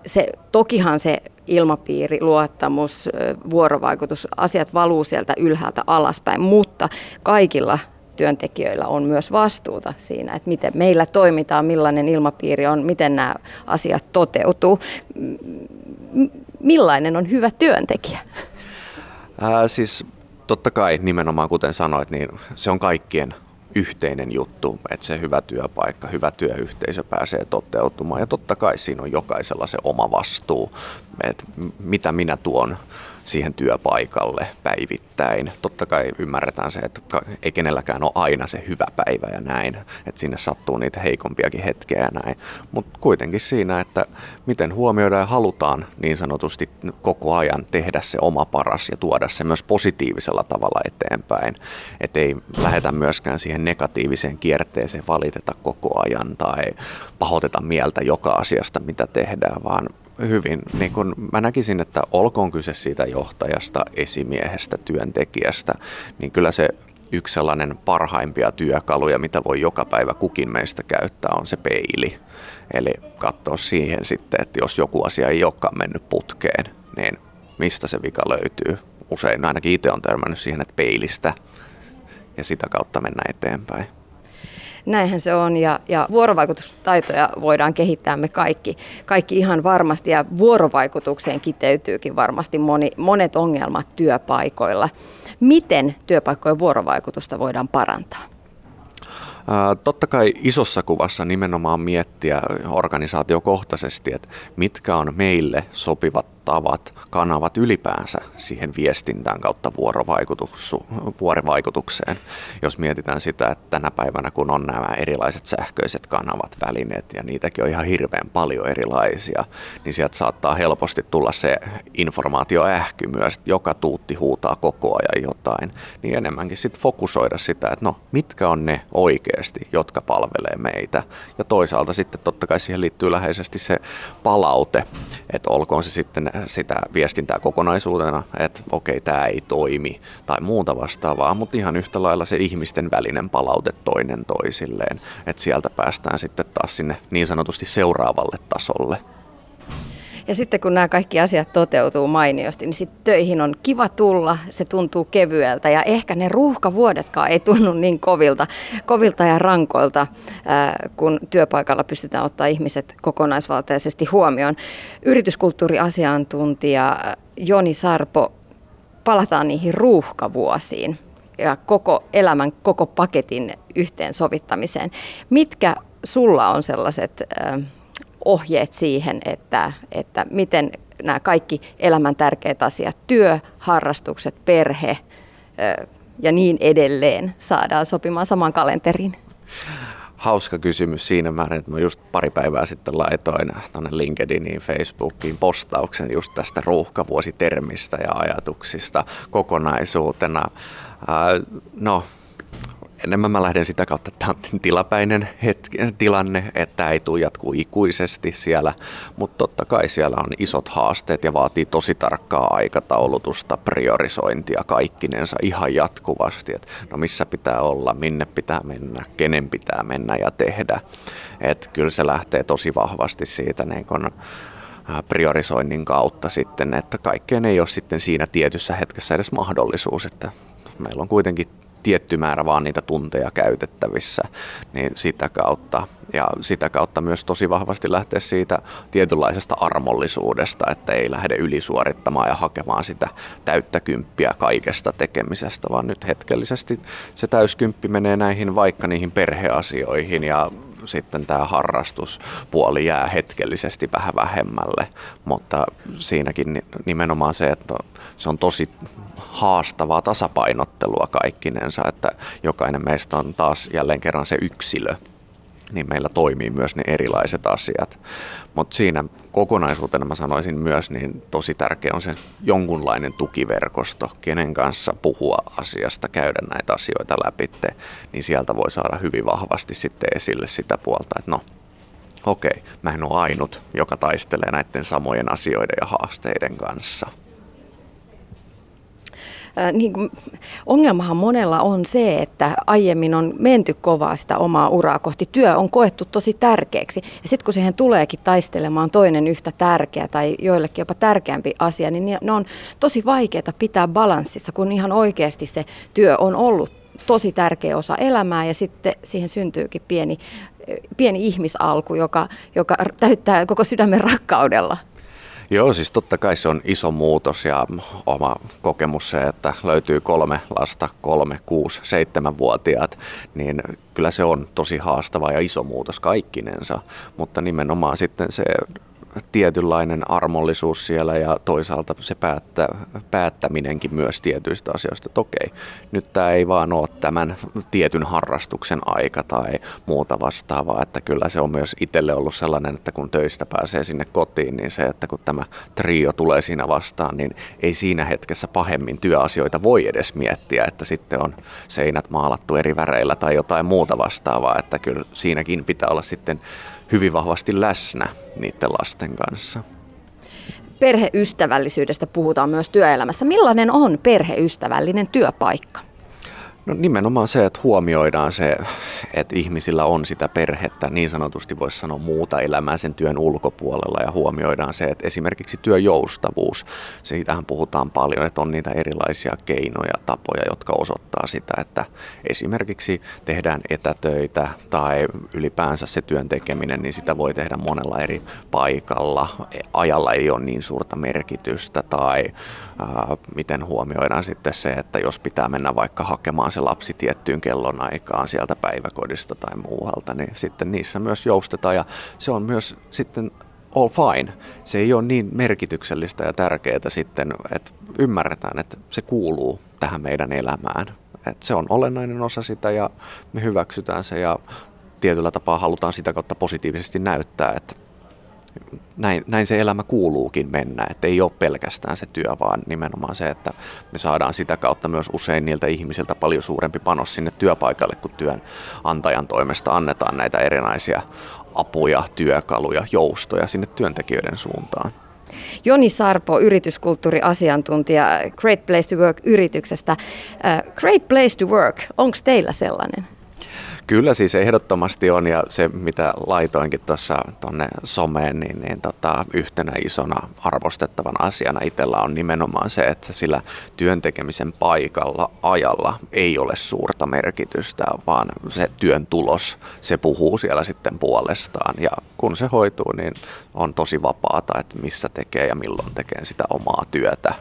Se, tokihan se ilmapiiri, luottamus, vuorovaikutus, asiat valuu sieltä ylhäältä alaspäin, mutta kaikilla työntekijöillä on myös vastuuta siinä, että miten meillä toimitaan, millainen ilmapiiri on, miten nämä asiat toteutuu millainen on hyvä työntekijä? Ää, siis totta kai nimenomaan kuten sanoit, niin se on kaikkien yhteinen juttu, että se hyvä työpaikka, hyvä työyhteisö pääsee toteutumaan. Ja totta kai siinä on jokaisella se oma vastuu, että mitä minä tuon siihen työpaikalle päivittäin. Totta kai ymmärretään se, että ei kenelläkään ole aina se hyvä päivä ja näin, että sinne sattuu niitä heikompiakin hetkiä ja näin. Mutta kuitenkin siinä, että miten huomioidaan ja halutaan niin sanotusti koko ajan tehdä se oma paras ja tuoda se myös positiivisella tavalla eteenpäin. Että ei lähetä myöskään siihen negatiiviseen kierteeseen valiteta koko ajan tai pahoiteta mieltä joka asiasta, mitä tehdään, vaan hyvin. Niin kun mä näkisin, että olkoon kyse siitä johtajasta, esimiehestä, työntekijästä, niin kyllä se yksi sellainen parhaimpia työkaluja, mitä voi joka päivä kukin meistä käyttää, on se peili. Eli katsoa siihen sitten, että jos joku asia ei olekaan mennyt putkeen, niin mistä se vika löytyy. Usein ainakin itse on törmännyt siihen, että peilistä ja sitä kautta mennä eteenpäin. Näinhän se on ja, ja vuorovaikutustaitoja voidaan kehittää me kaikki, kaikki ihan varmasti ja vuorovaikutukseen kiteytyykin varmasti moni, monet ongelmat työpaikoilla. Miten työpaikkojen vuorovaikutusta voidaan parantaa? Totta kai isossa kuvassa nimenomaan miettiä organisaatiokohtaisesti, että mitkä on meille sopivat tavat, kanavat ylipäänsä siihen viestintään kautta vuorovaikutukseen. Jos mietitään sitä, että tänä päivänä kun on nämä erilaiset sähköiset kanavat, välineet ja niitäkin on ihan hirveän paljon erilaisia, niin sieltä saattaa helposti tulla se informaatioähky myös, että joka tuutti huutaa koko ajan jotain, niin enemmänkin sitten fokusoida sitä, että no mitkä on ne oikeasti, jotka palvelee meitä. Ja toisaalta sitten totta kai siihen liittyy läheisesti se palaute, että olkoon se sitten sitä viestintää kokonaisuutena, että okei, tämä ei toimi tai muuta vastaavaa, mutta ihan yhtä lailla se ihmisten välinen palaute toinen toisilleen, että sieltä päästään sitten taas sinne niin sanotusti seuraavalle tasolle. Ja sitten kun nämä kaikki asiat toteutuu mainiosti, niin sitten töihin on kiva tulla, se tuntuu kevyeltä ja ehkä ne ruuhkavuodetkaan ei tunnu niin kovilta, kovilta ja rankoilta, kun työpaikalla pystytään ottaa ihmiset kokonaisvaltaisesti huomioon. Yrityskulttuuriasiantuntija Joni Sarpo, palataan niihin ruuhkavuosiin ja koko elämän, koko paketin yhteensovittamiseen. Mitkä sulla on sellaiset ohjeet siihen, että, että miten nämä kaikki elämän tärkeät asiat, työ, harrastukset, perhe ja niin edelleen saadaan sopimaan saman kalenteriin? Hauska kysymys siinä määrin, että mä just pari päivää sitten laitoin tuonne LinkedIniin, Facebookiin postauksen just tästä ruuhkavuositermistä ja ajatuksista kokonaisuutena. No, enemmän mä lähden sitä kautta, että tämä on tilapäinen hetki, tilanne, että ei tule jatkuu ikuisesti siellä, mutta totta kai siellä on isot haasteet ja vaatii tosi tarkkaa aikataulutusta, priorisointia kaikkinensa ihan jatkuvasti, että no missä pitää olla, minne pitää mennä, kenen pitää mennä ja tehdä. Että kyllä se lähtee tosi vahvasti siitä niin kun, priorisoinnin kautta sitten, että kaikkeen ei ole sitten siinä tietyssä hetkessä edes mahdollisuus, että meillä on kuitenkin tietty määrä vaan niitä tunteja käytettävissä, niin sitä kautta. Ja sitä kautta myös tosi vahvasti lähteä siitä tietynlaisesta armollisuudesta, että ei lähde ylisuorittamaan ja hakemaan sitä täyttä kymppiä kaikesta tekemisestä, vaan nyt hetkellisesti se täyskymppi menee näihin vaikka niihin perheasioihin ja sitten tämä harrastuspuoli jää hetkellisesti vähän vähemmälle, mutta siinäkin nimenomaan se, että se on tosi haastavaa tasapainottelua kaikkinensa, että jokainen meistä on taas jälleen kerran se yksilö, niin meillä toimii myös ne erilaiset asiat. Mutta siinä kokonaisuutena mä sanoisin myös, niin tosi tärkeä on se jonkunlainen tukiverkosto, kenen kanssa puhua asiasta, käydä näitä asioita läpi, niin sieltä voi saada hyvin vahvasti sitten esille sitä puolta, että no okei, mä en ole ainut, joka taistelee näiden samojen asioiden ja haasteiden kanssa niin kuin, ongelmahan monella on se, että aiemmin on menty kovaa sitä omaa uraa kohti. Työ on koettu tosi tärkeäksi. Ja sitten kun siihen tuleekin taistelemaan toinen yhtä tärkeä tai joillekin jopa tärkeämpi asia, niin ne on tosi vaikeaa pitää balanssissa, kun ihan oikeasti se työ on ollut tosi tärkeä osa elämää ja sitten siihen syntyykin pieni, pieni ihmisalku, joka, joka täyttää koko sydämen rakkaudella. Joo, siis totta kai se on iso muutos ja oma kokemus se, että löytyy kolme lasta, kolme, kuusi, seitsemänvuotiaat, niin kyllä se on tosi haastava ja iso muutos kaikkinensa, mutta nimenomaan sitten se tietynlainen armollisuus siellä ja toisaalta se päättä, päättäminenkin myös tietyistä asioista. Että okei, nyt tämä ei vaan ole tämän tietyn harrastuksen aika tai muuta vastaavaa, että kyllä se on myös itselle ollut sellainen, että kun töistä pääsee sinne kotiin, niin se, että kun tämä trio tulee siinä vastaan, niin ei siinä hetkessä pahemmin työasioita voi edes miettiä, että sitten on seinät maalattu eri väreillä tai jotain muuta vastaavaa, että kyllä siinäkin pitää olla sitten hyvin vahvasti läsnä niiden lasten kanssa. Perheystävällisyydestä puhutaan myös työelämässä. Millainen on perheystävällinen työpaikka? No nimenomaan se, että huomioidaan se, että ihmisillä on sitä perhettä, niin sanotusti voisi sanoa muuta elämää sen työn ulkopuolella ja huomioidaan se, että esimerkiksi työjoustavuus, siitähän puhutaan paljon, että on niitä erilaisia keinoja, tapoja, jotka osoittaa sitä, että esimerkiksi tehdään etätöitä tai ylipäänsä se työn tekeminen, niin sitä voi tehdä monella eri paikalla. Ajalla ei ole niin suurta merkitystä tai ää, miten huomioidaan sitten se, että jos pitää mennä vaikka hakemaan se lapsi tiettyyn kellonaikaan sieltä päiväkodista tai muualta, niin sitten niissä myös joustetaan ja se on myös sitten all fine. Se ei ole niin merkityksellistä ja tärkeää sitten, että ymmärretään, että se kuuluu tähän meidän elämään. Että se on olennainen osa sitä ja me hyväksytään se ja tietyllä tapaa halutaan sitä kautta positiivisesti näyttää, että näin, näin se elämä kuuluukin mennä, että ei ole pelkästään se työ, vaan nimenomaan se, että me saadaan sitä kautta myös usein niiltä ihmisiltä paljon suurempi panos sinne työpaikalle, kun työnantajan toimesta annetaan näitä erinäisiä apuja, työkaluja, joustoja sinne työntekijöiden suuntaan. Joni Sarpo, yrityskulttuuriasiantuntija Great Place to Work-yrityksestä. Uh, Great Place to Work, onko teillä sellainen? Kyllä siis ehdottomasti on ja se mitä laitoinkin tuossa tuonne someen, niin, niin tota, yhtenä isona arvostettavan asiana itsellä on nimenomaan se, että sillä työntekemisen paikalla ajalla ei ole suurta merkitystä, vaan se työn tulos, se puhuu siellä sitten puolestaan. Ja kun se hoituu, niin on tosi vapaata, että missä tekee ja milloin tekee sitä omaa työtä.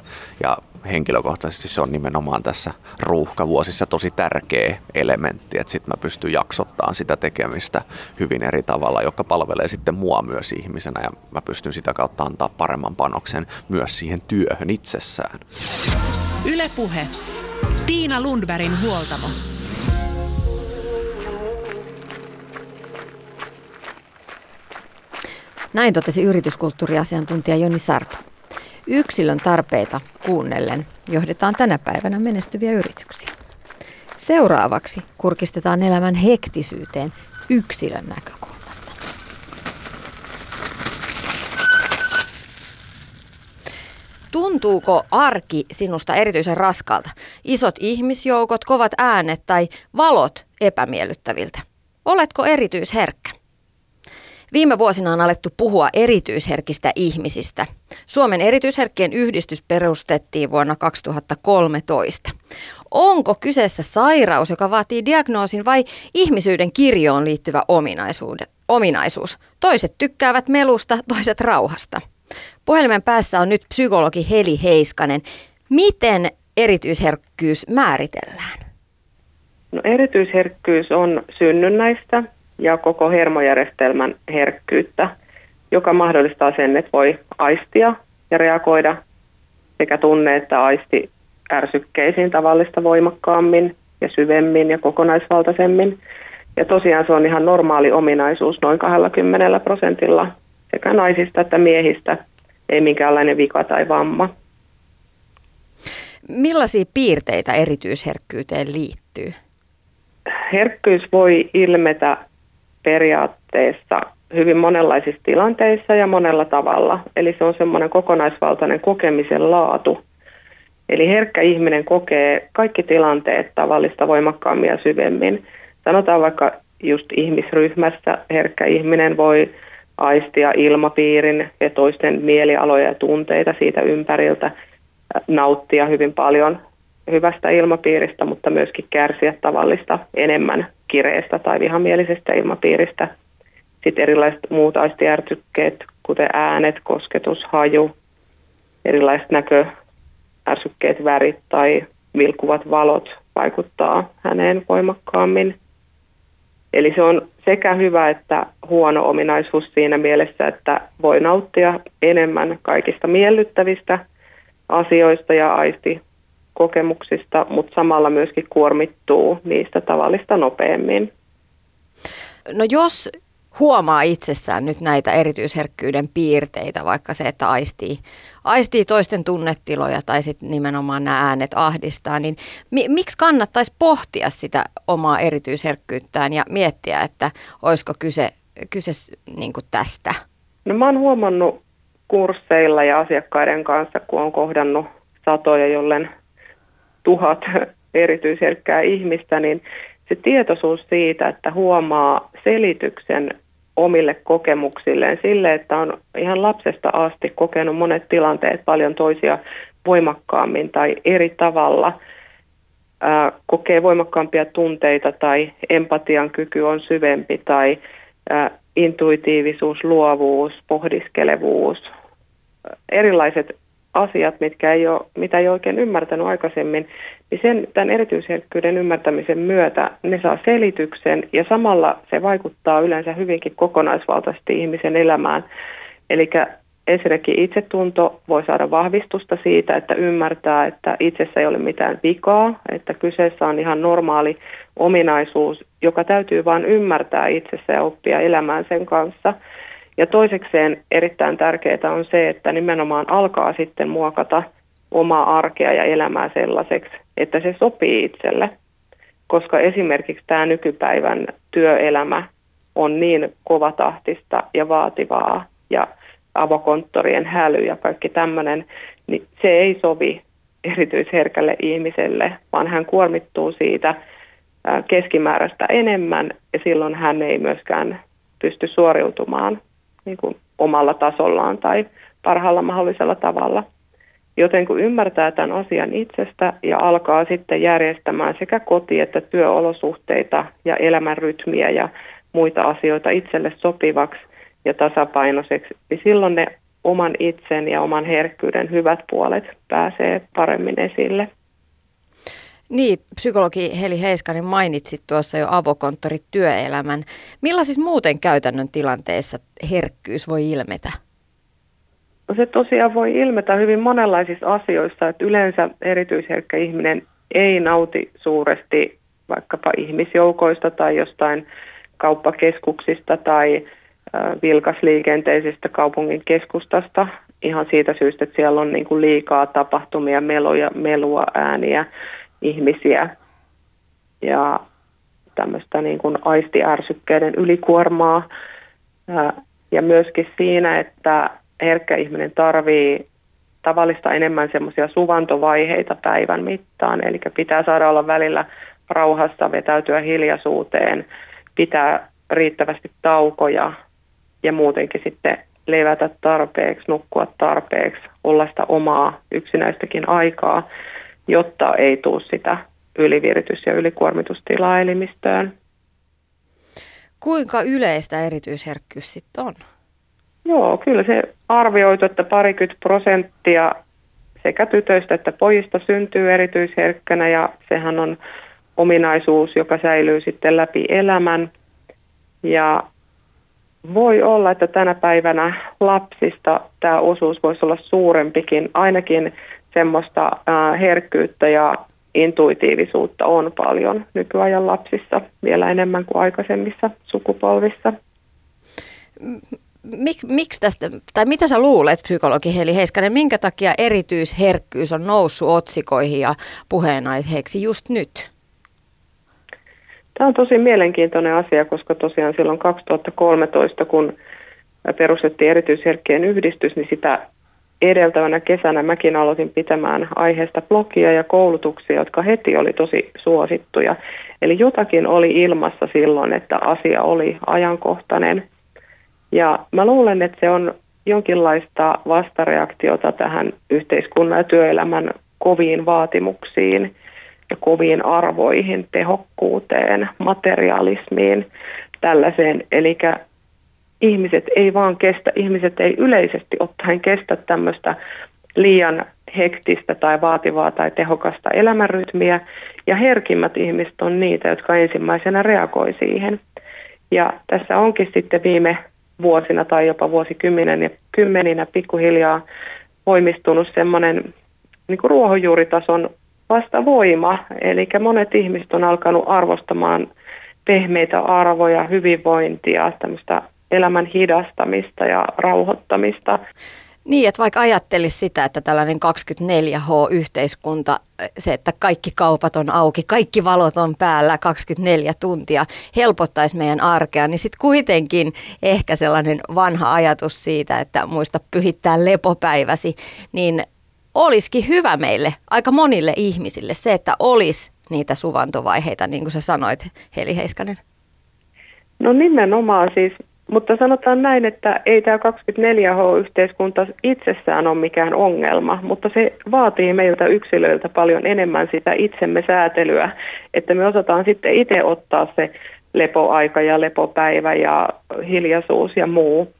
Ja henkilökohtaisesti se on nimenomaan tässä ruuhkavuosissa tosi tärkeä elementti, että sitten mä pystyn jaksottamaan sitä tekemistä hyvin eri tavalla, joka palvelee sitten mua myös ihmisenä ja mä pystyn sitä kautta antaa paremman panoksen myös siihen työhön itsessään. Ylepuhe. Tiina Lundbergin huoltamo. Näin totesi yrityskulttuuriasiantuntija Joni Sarpo. Yksilön tarpeita kuunnellen johdetaan tänä päivänä menestyviä yrityksiä. Seuraavaksi kurkistetaan elämän hektisyyteen yksilön näkökulmasta. Tuntuuko arki sinusta erityisen raskalta? Isot ihmisjoukot, kovat äänet tai valot epämiellyttäviltä? Oletko erityisherkkä? Viime vuosina on alettu puhua erityisherkistä ihmisistä. Suomen erityisherkkien yhdistys perustettiin vuonna 2013. Onko kyseessä sairaus, joka vaatii diagnoosin vai ihmisyyden kirjoon liittyvä ominaisuus? Toiset tykkäävät melusta, toiset rauhasta. Puhelimen päässä on nyt psykologi Heli Heiskanen. Miten erityisherkkyys määritellään? No, erityisherkkyys on synnynnäistä ja koko hermojärjestelmän herkkyyttä, joka mahdollistaa sen, että voi aistia ja reagoida sekä tunne- että aisti ärsykkeisiin tavallista voimakkaammin ja syvemmin ja kokonaisvaltaisemmin. Ja tosiaan se on ihan normaali ominaisuus noin 20 prosentilla sekä naisista että miehistä, ei minkäänlainen vika tai vamma. Millaisia piirteitä erityisherkkyyteen liittyy? Herkkyys voi ilmetä periaatteessa hyvin monenlaisissa tilanteissa ja monella tavalla. Eli se on semmoinen kokonaisvaltainen kokemisen laatu. Eli herkkä ihminen kokee kaikki tilanteet tavallista voimakkaammin ja syvemmin. Sanotaan vaikka just ihmisryhmässä herkkä ihminen voi aistia ilmapiirin ja toisten mielialoja ja tunteita siitä ympäriltä, nauttia hyvin paljon hyvästä ilmapiiristä, mutta myöskin kärsiä tavallista enemmän kireestä tai vihamielisestä ilmapiiristä. Sitten erilaiset muut aistiärsykkeet, kuten äänet, kosketus, haju, erilaiset näköärsykkeet, värit tai vilkuvat valot vaikuttaa häneen voimakkaammin. Eli se on sekä hyvä että huono ominaisuus siinä mielessä, että voi nauttia enemmän kaikista miellyttävistä asioista ja aisti kokemuksista, mutta samalla myöskin kuormittuu niistä tavallista nopeammin. No jos huomaa itsessään nyt näitä erityisherkkyyden piirteitä, vaikka se, että aistii, aistii toisten tunnetiloja tai sitten nimenomaan nämä äänet ahdistaa, niin mi- miksi kannattaisi pohtia sitä omaa erityisherkkyyttään ja miettiä, että olisiko kyse, kyse niin tästä? No mä oon huomannut kursseilla ja asiakkaiden kanssa, kun on kohdannut satoja, jollen tuhat (laughs) erityisherkkää ihmistä, niin se tietoisuus siitä, että huomaa selityksen omille kokemuksilleen sille, että on ihan lapsesta asti kokenut monet tilanteet paljon toisia voimakkaammin tai eri tavalla, ää, kokee voimakkaampia tunteita tai empatian kyky on syvempi tai ää, intuitiivisuus, luovuus, pohdiskelevuus, erilaiset asiat, mitkä ei ole, mitä ei oikein ymmärtänyt aikaisemmin, niin sen, tämän erityisherkkyyden ymmärtämisen myötä ne saa selityksen ja samalla se vaikuttaa yleensä hyvinkin kokonaisvaltaisesti ihmisen elämään. Eli ensinnäkin itsetunto voi saada vahvistusta siitä, että ymmärtää, että itsessä ei ole mitään vikaa, että kyseessä on ihan normaali ominaisuus, joka täytyy vain ymmärtää itsessä ja oppia elämään sen kanssa. Ja toisekseen erittäin tärkeää on se, että nimenomaan alkaa sitten muokata omaa arkea ja elämää sellaiseksi, että se sopii itselle. Koska esimerkiksi tämä nykypäivän työelämä on niin kovatahtista ja vaativaa ja avokonttorien häly ja kaikki tämmöinen, niin se ei sovi erityisherkälle ihmiselle, vaan hän kuormittuu siitä keskimääräistä enemmän ja silloin hän ei myöskään pysty suoriutumaan niin kuin omalla tasollaan tai parhaalla mahdollisella tavalla. Joten kun ymmärtää tämän asian itsestä ja alkaa sitten järjestämään sekä koti- että työolosuhteita ja elämän rytmiä ja muita asioita itselle sopivaksi ja tasapainoiseksi, niin silloin ne oman itsen ja oman herkkyyden hyvät puolet pääsee paremmin esille. Niin, psykologi Heli Heiskanen mainitsit tuossa jo avokonttorit työelämän. Millaisissa muuten käytännön tilanteissa herkkyys voi ilmetä? No se tosiaan voi ilmetä hyvin monenlaisissa asioissa, että yleensä erityisherkkä ihminen ei nauti suuresti vaikkapa ihmisjoukoista tai jostain kauppakeskuksista tai vilkasliikenteisistä kaupungin keskustasta ihan siitä syystä, että siellä on niin kuin liikaa tapahtumia, meloja, melua, ääniä, ihmisiä. Ja tämmöistä niin kuin aistiärsykkeiden ylikuormaa. Ja myöskin siinä, että herkkä ihminen tarvii tavallista enemmän semmoisia suvantovaiheita päivän mittaan, eli pitää saada olla välillä rauhassa, vetäytyä hiljaisuuteen, pitää riittävästi taukoja ja muutenkin sitten levätä tarpeeksi, nukkua tarpeeksi, olla sitä omaa yksinäistäkin aikaa, jotta ei tule sitä yliviritys- ja ylikuormitustilaa elimistöön. Kuinka yleistä erityisherkkyys sitten on? Joo, kyllä se arvioitu, että parikymmentä prosenttia sekä tytöistä että pojista syntyy erityisherkkänä ja sehän on ominaisuus, joka säilyy sitten läpi elämän. Ja voi olla, että tänä päivänä lapsista tämä osuus voisi olla suurempikin, ainakin semmoista herkkyyttä ja intuitiivisuutta on paljon nykyajan lapsissa, vielä enemmän kuin aikaisemmissa sukupolvissa. Mik, miksi tästä, tai mitä sä luulet, psykologi Heli Heiskanen, minkä takia erityisherkkyys on noussut otsikoihin ja puheenaiheeksi just nyt? Tämä on tosi mielenkiintoinen asia, koska tosiaan silloin 2013, kun perustettiin erityisherkkien yhdistys, niin sitä edeltävänä kesänä mäkin aloitin pitämään aiheesta blogia ja koulutuksia, jotka heti oli tosi suosittuja. Eli jotakin oli ilmassa silloin, että asia oli ajankohtainen. Ja mä luulen, että se on jonkinlaista vastareaktiota tähän yhteiskunnan ja työelämän koviin vaatimuksiin – ja koviin arvoihin, tehokkuuteen, materialismiin, tällaiseen. Eli ihmiset ei vaan kestä, ihmiset ei yleisesti ottaen kestä tämmöistä liian hektistä tai vaativaa tai tehokasta elämänrytmiä, ja herkimmät ihmiset on niitä, jotka ensimmäisenä reagoi siihen. Ja tässä onkin sitten viime vuosina tai jopa vuosikymmenen ja kymmeninä pikkuhiljaa voimistunut semmoinen niin ruohonjuuritason vastavoima. Eli monet ihmiset on alkanut arvostamaan pehmeitä arvoja, hyvinvointia, tämmöistä elämän hidastamista ja rauhoittamista. Niin, että vaikka ajattelisi sitä, että tällainen 24H-yhteiskunta, se, että kaikki kaupat on auki, kaikki valot on päällä 24 tuntia, helpottaisi meidän arkea, niin sitten kuitenkin ehkä sellainen vanha ajatus siitä, että muista pyhittää lepopäiväsi, niin olisikin hyvä meille, aika monille ihmisille, se, että olisi niitä suvantovaiheita, niin kuin sä sanoit, Heli Heiskanen? No nimenomaan siis, mutta sanotaan näin, että ei tämä 24H-yhteiskunta itsessään ole mikään ongelma, mutta se vaatii meiltä yksilöiltä paljon enemmän sitä itsemme säätelyä, että me osataan sitten itse ottaa se lepoaika ja lepopäivä ja hiljaisuus ja muu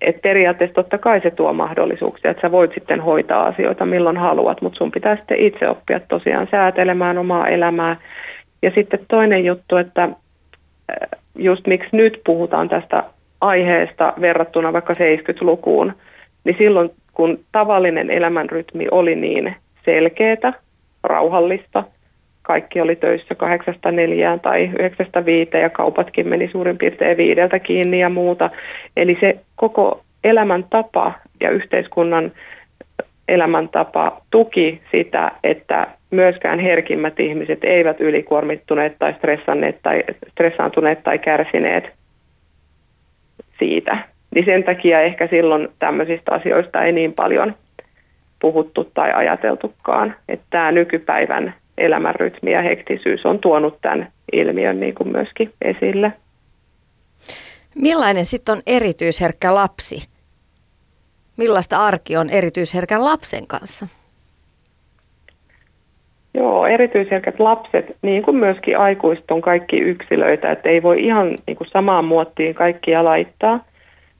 et periaatteessa totta kai se tuo mahdollisuuksia, että sä voit sitten hoitaa asioita milloin haluat, mutta sun pitää sitten itse oppia tosiaan säätelemään omaa elämää. Ja sitten toinen juttu, että just miksi nyt puhutaan tästä aiheesta verrattuna vaikka 70-lukuun, niin silloin kun tavallinen elämänrytmi oli niin selkeätä, rauhallista, kaikki oli töissä kahdeksasta neljään tai yhdeksästä viiteen ja kaupatkin meni suurin piirtein viideltä kiinni ja muuta. Eli se koko elämäntapa ja yhteiskunnan elämäntapa tuki sitä, että myöskään herkimmät ihmiset eivät ylikuormittuneet tai stressanneet tai stressaantuneet tai kärsineet siitä. Niin sen takia ehkä silloin tämmöisistä asioista ei niin paljon puhuttu tai ajateltukaan. Että tämä nykypäivän elämänrytmi ja hektisyys on tuonut tämän ilmiön niin kuin myöskin esille. Millainen sitten on erityisherkkä lapsi? Millaista arki on erityisherkän lapsen kanssa? Joo, erityisherkät lapset, niin kuin myöskin aikuiset, on kaikki yksilöitä, että ei voi ihan niin kuin samaan muottiin kaikkia laittaa.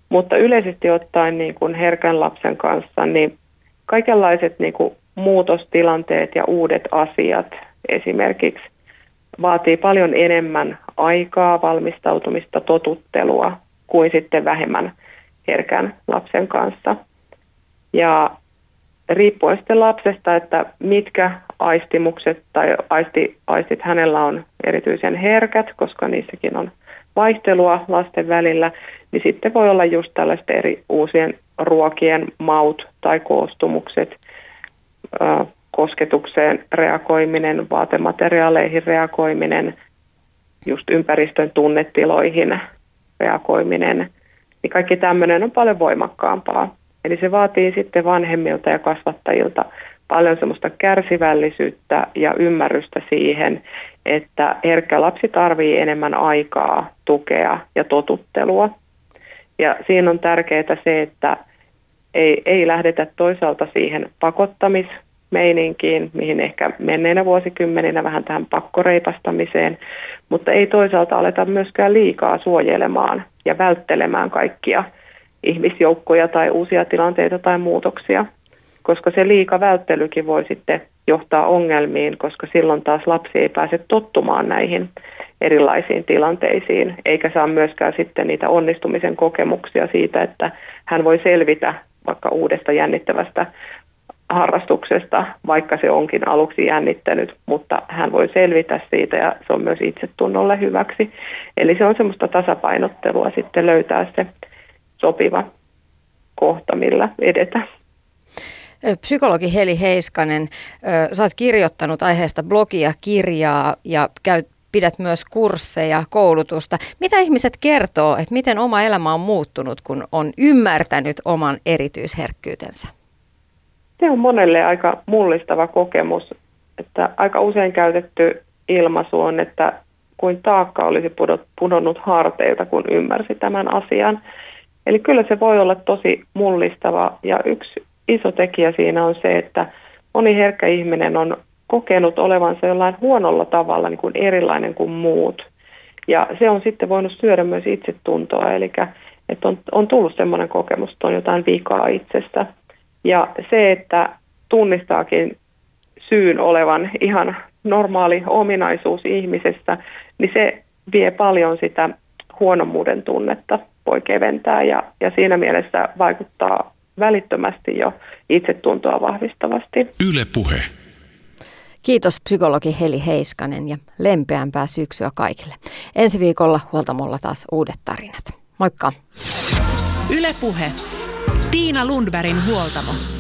Mutta yleisesti ottaen niin kuin herkän lapsen kanssa, niin kaikenlaiset niin kuin muutostilanteet ja uudet asiat esimerkiksi vaatii paljon enemmän aikaa, valmistautumista, totuttelua kuin sitten vähemmän herkän lapsen kanssa. Ja riippuen sitten lapsesta, että mitkä aistimukset tai aisti, aistit hänellä on erityisen herkät, koska niissäkin on vaihtelua lasten välillä, niin sitten voi olla just tällaiset eri uusien ruokien maut tai koostumukset, kosketukseen reagoiminen, vaatemateriaaleihin reagoiminen, just ympäristön tunnetiloihin reagoiminen, niin kaikki tämmöinen on paljon voimakkaampaa. Eli se vaatii sitten vanhemmilta ja kasvattajilta paljon semmoista kärsivällisyyttä ja ymmärrystä siihen, että herkkä lapsi tarvii enemmän aikaa, tukea ja totuttelua. Ja siinä on tärkeää se, että ei, ei lähdetä toisaalta siihen pakottamismeininkiin, mihin ehkä menneinä vuosikymmeninä vähän tähän pakkoreipastamiseen, mutta ei toisaalta aleta myöskään liikaa suojelemaan ja välttelemään kaikkia ihmisjoukkoja tai uusia tilanteita tai muutoksia, koska se liika välttelykin voi sitten johtaa ongelmiin, koska silloin taas lapsi ei pääse tottumaan näihin erilaisiin tilanteisiin, eikä saa myöskään sitten niitä onnistumisen kokemuksia siitä, että hän voi selvitä vaikka uudesta jännittävästä harrastuksesta, vaikka se onkin aluksi jännittänyt, mutta hän voi selvitä siitä ja se on myös itsetunnolle hyväksi. Eli se on semmoista tasapainottelua sitten löytää se sopiva kohta, millä edetä. Psykologi Heli Heiskanen, sä oot kirjoittanut aiheesta blogia, kirjaa ja käyt, pidät myös kursseja, koulutusta. Mitä ihmiset kertoo, että miten oma elämä on muuttunut, kun on ymmärtänyt oman erityisherkkyytensä? Se on monelle aika mullistava kokemus, että aika usein käytetty ilmaisu on, että kuin taakka olisi pudonnut harteilta, kun ymmärsi tämän asian. Eli kyllä se voi olla tosi mullistava ja yksi iso tekijä siinä on se, että moni herkkä ihminen on kokenut olevansa jollain huonolla tavalla niin kuin erilainen kuin muut. Ja se on sitten voinut syödä myös itsetuntoa, eli että on, on tullut sellainen kokemus, että on jotain vikaa itsestä. Ja se, että tunnistaakin syyn olevan ihan normaali ominaisuus ihmisessä, niin se vie paljon sitä huonommuuden tunnetta, voi keventää ja, ja siinä mielessä vaikuttaa välittömästi jo itsetuntoa vahvistavasti. Yle puhe. Kiitos psykologi Heli Heiskanen ja lempeämpää syksyä kaikille. Ensi viikolla huoltamolla taas uudet tarinat. Moikka! Ylepuhe. Tiina Lundbergin huoltamo.